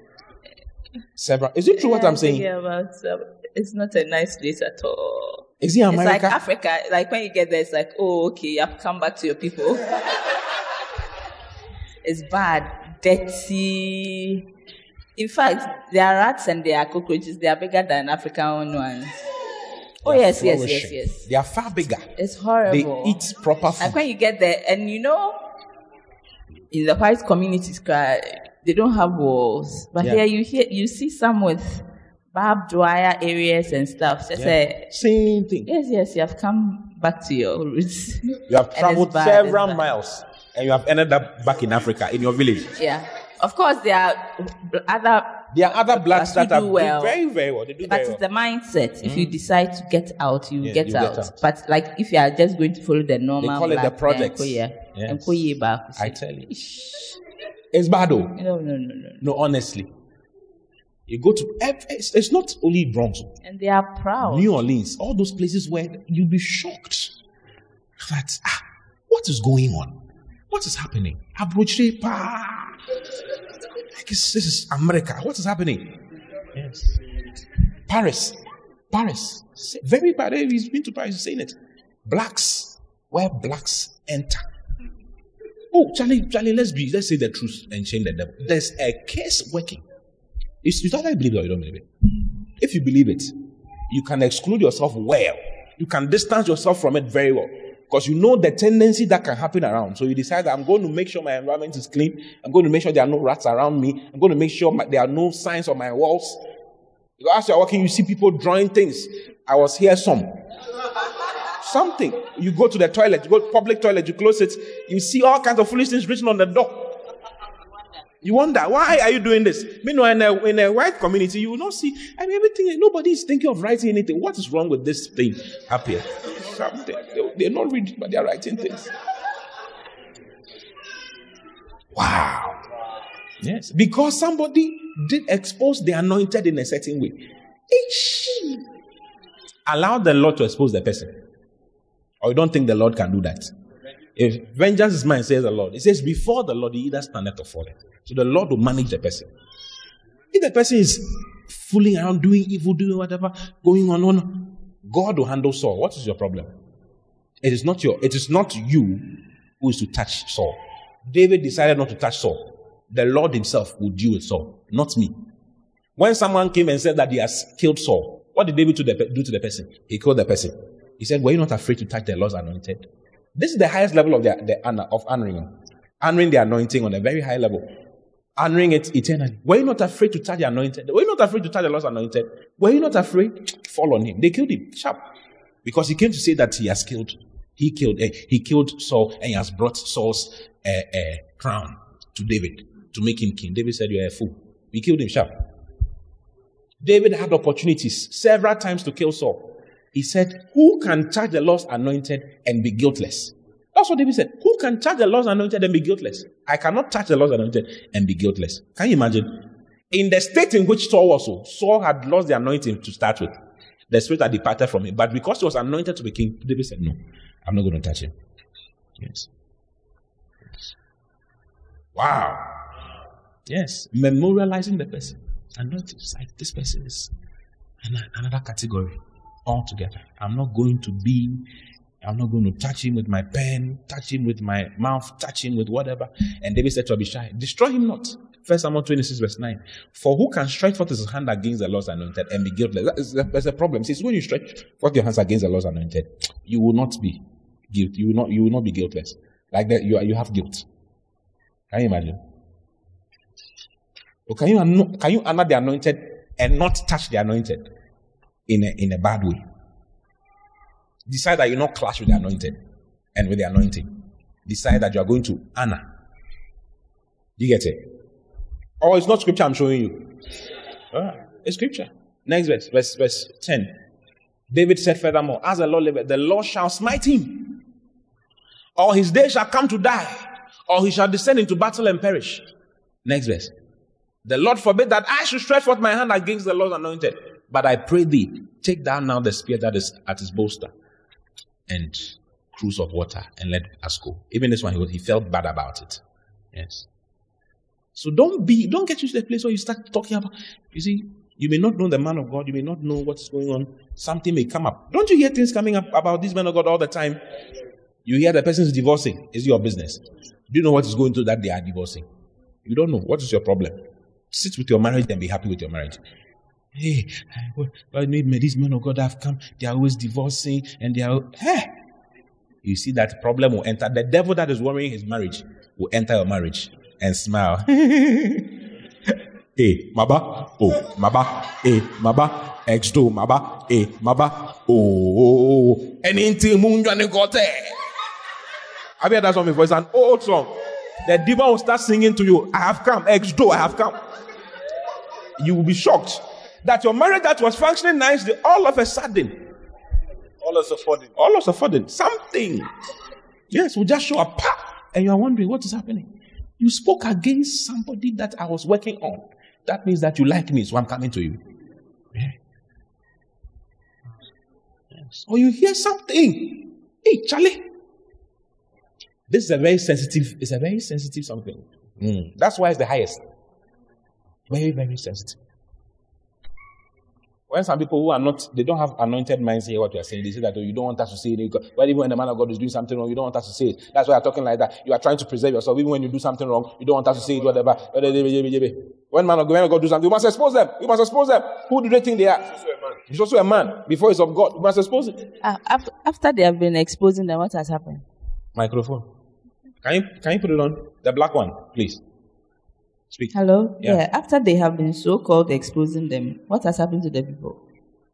Several. Is it true what I'm saying? Yeah, but um, it's not a nice place at all. Is it It's like America? Africa. Like when you get there, it's like, oh, okay, you have to come back to your people. (laughs) it's bad, dirty. In fact, there are rats and there are cockroaches. They are bigger than African ones. Oh yes, yes, yes, yes. They are far bigger. It's horrible. They eat proper Like food. when you get there, and you know, in the white communities, cry, they don't have walls. But Yeah. here you hear, you see some with barbed wire areas and stuff. Just Yeah. say, Same thing. yes, yes, you have come back to your roots. You have (laughs) traveled several miles and you have ended up back in Africa in your village. yeah. Of course, there are other, There are other blacks that are do well. very, very well. They do but it's well. the mindset. If you decide to get out, you Mm. Get, you get out. out. But like if you are just going to follow the normal, they call it the then Yes. Nkoye- Nkoye back, you I tell you. It's bad though. No, no, no, no. No, honestly. You go to, it's, it's not only Bronx, And they are proud. New Orleans, all those places where you'll be shocked that, ah, what is going on? What is happening? Abroche, pa. Like this is America. What is happening? Yes. Paris. Paris. Very bad. He's been to Paris, he's saying it. Blacks. Where blacks enter. Oh, Charlie, Charlie, let's be, let's say the truth and shame the devil. There's a case working. It's, you either believe it or you don't believe it. If you believe it, you can exclude yourself well. You can distance yourself from it very well. Because you know the tendency that can happen around. So you decide I'm going to make sure my environment is clean. I'm going to make sure there are no rats around me. I'm going to make sure my, there are no signs on my walls. Because as you're walking, you see people drawing things. I was here some. Something. You go to the toilet, you go to public toilet, you close it, you see all kinds of foolish things written on the door. You wonder, why are you doing this? Meanwhile, in a, in a white community, you will not see, I mean, everything, nobody is thinking of writing anything. What is wrong with this thing up here? Something. They, they're not reading, but they're writing things. Wow. Yes. Because somebody did expose the anointed in a certain way. Eesh. Allow the Lord to expose the person. Or you don't think the Lord can do that? If vengeance is mine, says the Lord. It says, before the Lord, he either standeth or falleth. So the Lord will manage the person. If the person is fooling around, doing evil, doing whatever, going on, on, God will handle Saul. What is your problem? It is not your, it is not you who is to touch Saul. David decided not to touch Saul. The Lord himself will deal with Saul, not me. When someone came and said that he has killed Saul, what did David do, to the person? He killed the person. He said, Were you not afraid to touch the Lord's anointed? This is the highest level of the, the of honoring. Honoring the anointing on a very high level. Honoring it eternally. Were you not afraid to touch the anointed? Were you not afraid to touch the Lord's anointed? Were you not afraid? Fall on him. They killed him. Sharp. Because he came to say that he has killed. He killed. Uh, he killed Saul and he has brought Saul's uh, uh, crown to David to make him king. David said, "You are a fool." We killed him sharp. David had opportunities several times to kill Saul. He said, Who can touch the Lord's anointed and be guiltless? That's what David said. Who can touch the Lord's anointed and be guiltless? I cannot touch the Lord's anointed and be guiltless. Can you imagine? In the state in which Saul was, Saul had lost the anointing to start with. The spirit had departed from him. But because he was anointed to be king, David said, No, I'm not going to touch him. Yes. yes. Wow. Yes. Memorializing the person. And not like this person is another category altogether. I'm not going to be, I'm not going to touch him with my pen, touch him with my mouth, touch him with whatever. And David said to Abishai, Destroy him not. First Samuel 26, verse 9. For who can stretch forth his hand against the Lord's anointed and be guiltless? That is- There's a problem. Says when you stretch forth your hands against the Lord's anointed, you will not be guilty. You will not, you will not be guiltless. Like that, you, are, you have guilt. Can you imagine? Or can you, can you honor the anointed and not touch the anointed in a, in a bad way? Decide that you not clash with the anointed and with the anointing. Decide that you are going to honor. Do you get it? Or it's not scripture I'm showing you. Alright, it's scripture. Next verse, verse, verse 10. David said furthermore, As the Lord liveth, the Lord shall smite him, or his day shall come to die, or he shall descend into battle and perish. Next verse. The Lord forbid that I should stretch forth my hand against the Lord's anointed. But I pray thee, take down now the spear that is at his bolster and cruse of water and let us go. Even this one, he, he felt bad about it. Yes. So don't be, don't get you to the place where you start talking about, you see, you may not know the man of God, you may not know what's going on. Something may come up. Don't you hear things coming up about this man of God all the time? You hear the person is divorcing. Is your business? Do you know what is going through that they are divorcing? You don't know. What is your problem? Sit with your marriage and be happy with your marriage. Hey, well, maybe these men of God have come. They are always divorcing and they are. Hey, you see that problem will enter. The devil that is worrying his marriage will enter your marriage and smile. (laughs) hey, maba, oh, maba, hey, maba, X2, maba, hey, maba, oh, oh, anything munjani gote. Have you heard that song before? It's an old song. The demon will start singing to you, I have come, X2, I have come. You will be shocked that your marriage that was functioning nicely, all of a sudden, all of a sudden, all of a sudden, something, yes, will just show up, and you are wondering what is happening. You spoke against somebody that I was working on. That means that you like me, so I'm coming to you. Yeah. Yes. Or you hear something. Hey, Charlie. This is a very sensitive, it's a very sensitive something. Mm. That's why it's the highest. Very, very sensitive. When some people who are not, they don't have anointed minds hear what you are saying, they say that, oh, you don't want us to say it. But even when the man of God is doing something wrong, you don't want us to say it. That's why you're talking like that. You are trying to preserve yourself. Even when you do something wrong, you don't want us to say it, whatever. When man of God do something, you must expose them. You must expose them. Who do they think they are? He's also a man. Before he's of God, you must expose him. Uh, after, after they have been exposing them, what has happened? Microphone. Can you, can you put it on? The black one, please. Speak. Hello? Yeah. yeah. After they have been so called exposing them, what has happened to the people?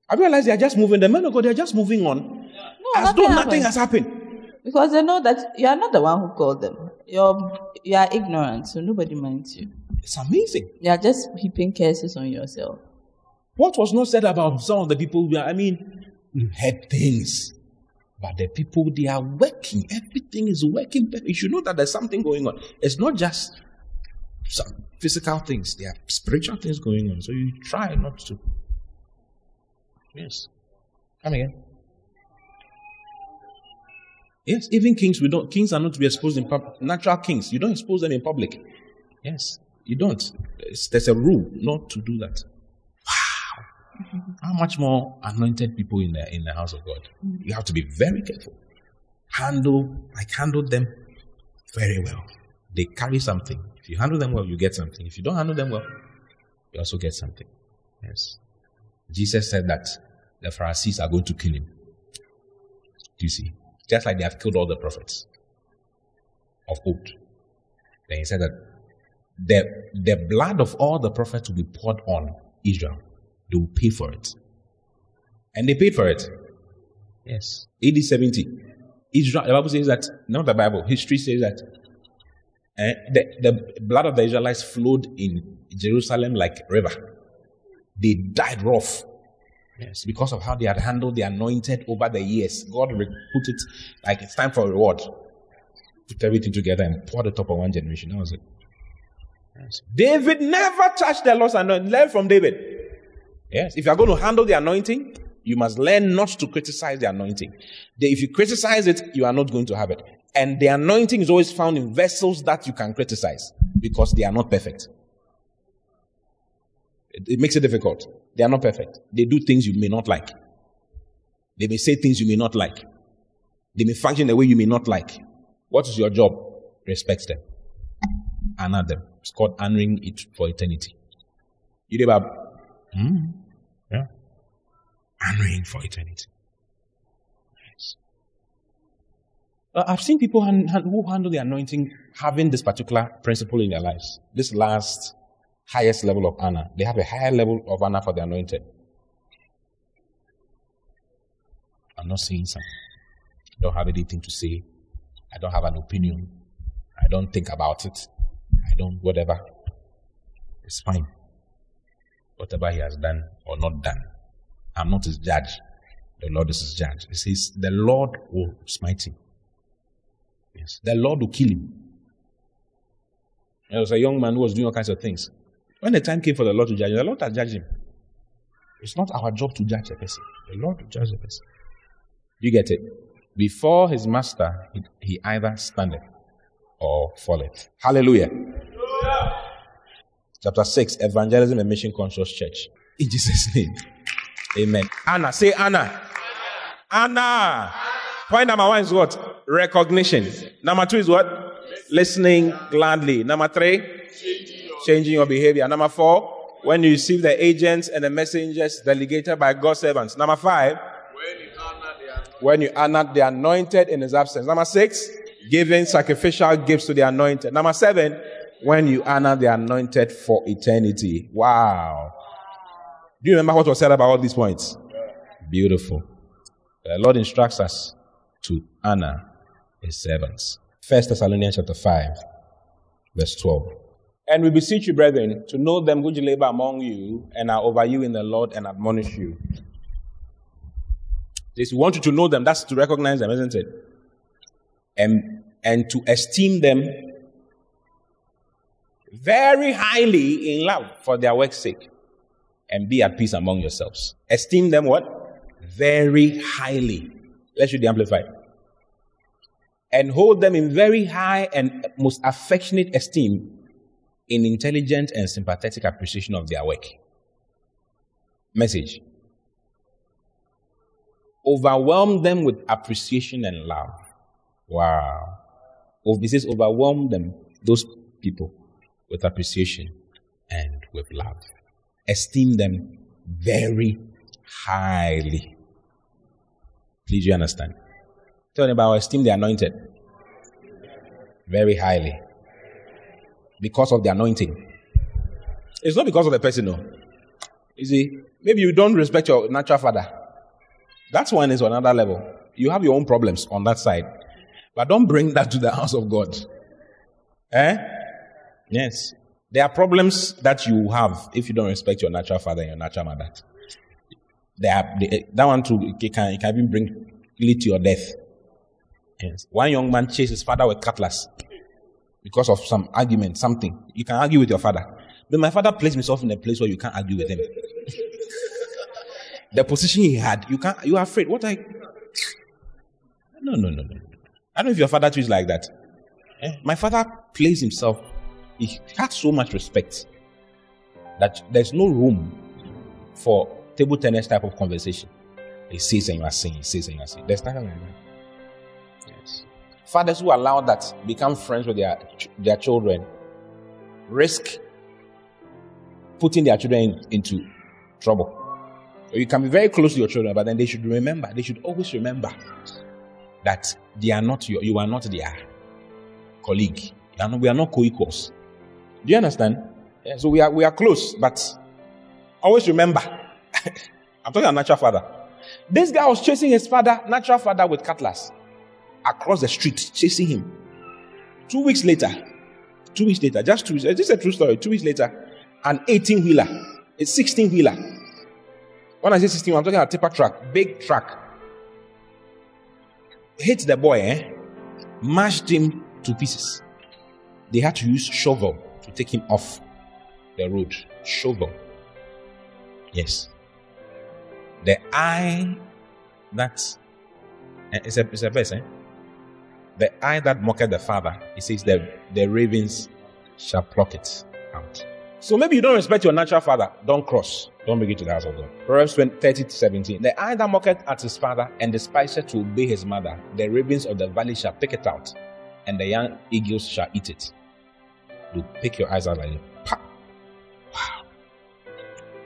I realize they are just moving. The men of God, they are just moving on. No, as though nothing has happened. Because they know that you are not the one who called them. You're, you are ignorant, so nobody minds you. It's amazing. You are just heaping curses on yourself. What was not said about some of the people? We are, I mean, we heard things. But the people, they are working. Everything is working. You should know that there's something going on. It's not just some physical things, there are spiritual things going on. So you try not to. Yes. Come again. Yes, even kings, we don't. Kings are not to be exposed in public. Natural kings, you don't expose them in public. Yes, you don't. There's, there's a rule not to do that. Wow, how much more anointed people in the in the house of God? Mm-hmm. You have to be very careful. Handle, like handle them very well. They carry something. If you handle them well, you get something. If you don't handle them well, you also get something. Yes. Jesus said that the Pharisees are going to kill him. Do you see? Just like they have killed all the prophets of old. Then he said that the, the blood of all the prophets will be poured on Israel. They will pay for it. And they paid for it. Yes. AD 70. Israel, the Bible says that, not the Bible, history says that eh, the, the blood of the Israelites flowed in Jerusalem like river. They died rough. Yes, because of how they had handled the anointed over the years. God put it like it's time for a reward. Put everything together and poured it up on one generation. That was it. Yes. David never touched the Lord's anointing. Learn from David. Yes. If you are going to handle the anointing, you must learn not to criticize the anointing. If you criticize it, you are not going to have it. And the anointing is always found in vessels that you can criticize because they are not perfect. It, it makes it difficult. They are not perfect. They do things you may not like. They may say things you may not like. They may function the way you may not like. What is your job? Respect them. Honor them. It's called honoring it for eternity. You did about hmm? yeah. honoring for eternity. Yes. Uh, Uh, I've seen people who handle the anointing having this particular principle in their lives. This last highest level of honor. They have a higher level of honor for the anointed. I'm not saying something. I don't have anything to say. I don't have an opinion. I don't think about it. I don't, whatever. It's fine. Whatever he has done or not done. I'm not his judge. The Lord is his judge. He says, The Lord will smite him. Yes. The Lord will kill him. There was a young man who was doing all kinds of things. When the time came for the Lord to judge him, the Lord has judged him. It's not our job to judge a person. The Lord will judge the person. You get it? Before his master, he, he either standeth or falleth. Hallelujah. Chapter 6, Evangelism and Mission Conscious Church. In Jesus' name. Amen. Anna, say Anna. Anna. Point number one is what? Recognition. Number two is what? Listening gladly. Number three? Changing your behavior. Number four? When you receive the agents and the messengers delegated by God's servants. Number five? When you honor the anointed in his absence. Number six? Giving sacrificial gifts to the anointed. Number seven? When you honor the anointed for eternity. Wow. Do you remember what was said about all these points? Beautiful. The Lord instructs us to honor his servants. First Thessalonians chapter 5, verse 12. And we beseech you, brethren, to know them which labor among you and are over you in the Lord and admonish you. This we want you to know them, that's to recognize them, isn't it? And and to esteem them very highly in love for their work's sake and be at peace among yourselves. Esteem them what? Very highly. Let's read the Amplified. And hold them in very high and most affectionate esteem in intelligent and sympathetic appreciation of their work. Message. Overwhelm them with appreciation and love. Wow. This is overwhelm them, those people, with appreciation and with love. Esteem them very highly. Please, you understand? Tell me about esteem the anointed very highly because of the anointing. It's not because of the person, no. You see, maybe you don't respect your natural father. That's one is on another level. You have your own problems on that side. But don't bring that to the house of God. Eh? Yes. There are problems that you have if you don't respect your natural father and your natural mother. There are, they, that one too it can, it can even bring lead to your death. Yes. One young man chased his father with cutlass because of some argument, something. You can argue with your father. But my father placed himself in a place where you can't argue with him. (laughs) the position he had, you can't, you are afraid. What I. No, no, no, no. I don't know if your father too is like that. Eh? My father placed himself, he had so much respect that there's no room for table tennis type of conversation. He says and you are saying, he says and you are saying. There's nothing like that. Yes. Fathers who allow that become friends with their, their children risk putting their children in, into trouble. You can be very close to your children, but then they should remember, they should always remember that they are not your, you are not their colleague. And we are not co-equals. Do you understand? Yeah, so we are we are close, but always remember. (laughs) I'm talking about natural father. This guy was chasing his father, natural father, with cutlass across the street, chasing him. Two weeks later, two weeks later, just two weeks, this is a true story. Two weeks later, an 18 wheeler, a 16 wheeler. When I say 16, I'm talking about a tipper truck, big truck, hit the boy, eh? mashed him to pieces. They had to use shovel to take him off the road. Shovel. Yes. The eye that eh, it's a, it's a verse, eh? The eye that mocked the father, it says the, the ravens shall pluck it out. So maybe you don't respect your natural father, don't cross. Don't bring it to the house of God. Proverbs 30 to 17. The eye that mocketh at his father and despiseth to obey his mother, the ravens of the valley shall pick it out, and the young eagles shall eat it. You pick your eyes out like. Wow.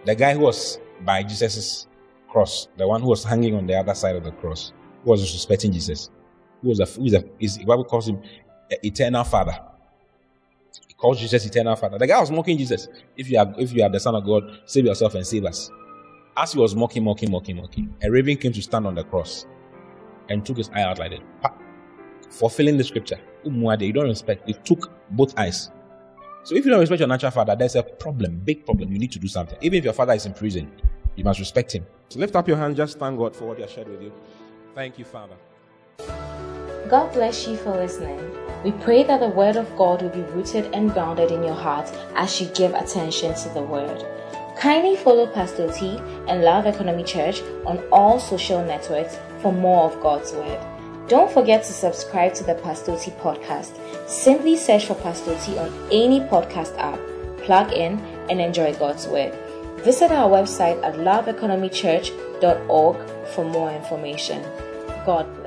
The guy who was by Jesus' cross, the one who was hanging on the other side of the cross, who was respecting Jesus, who was a, who is a, is, Bible calls him eternal father He calls Jesus eternal father. The guy was mocking Jesus. If you are if you are the son of God, save yourself and save us. As he was mocking, mocking, mocking, mocking, a raven came to stand on the cross and took his eye out like that. Fulfilling the scripture. You don't respect. It took both eyes. So if you don't respect your natural father, there's a problem, big problem. You need to do something. Even if your father is in prison, you must respect him. So lift up your hand, just thank God for what he has shared with you. Thank you, Father. God bless you for listening. We pray that the Word of God will be rooted and grounded in your heart as you give attention to the Word. Kindly follow Pastor T and Love Economy Church on all social networks for more of God's Word. Don't forget to subscribe to the Pastor T podcast. Simply search for Pastor T on any podcast app, plug in, and enjoy God's Word. Visit our website at loveeconomychurch.org for more information. God bless.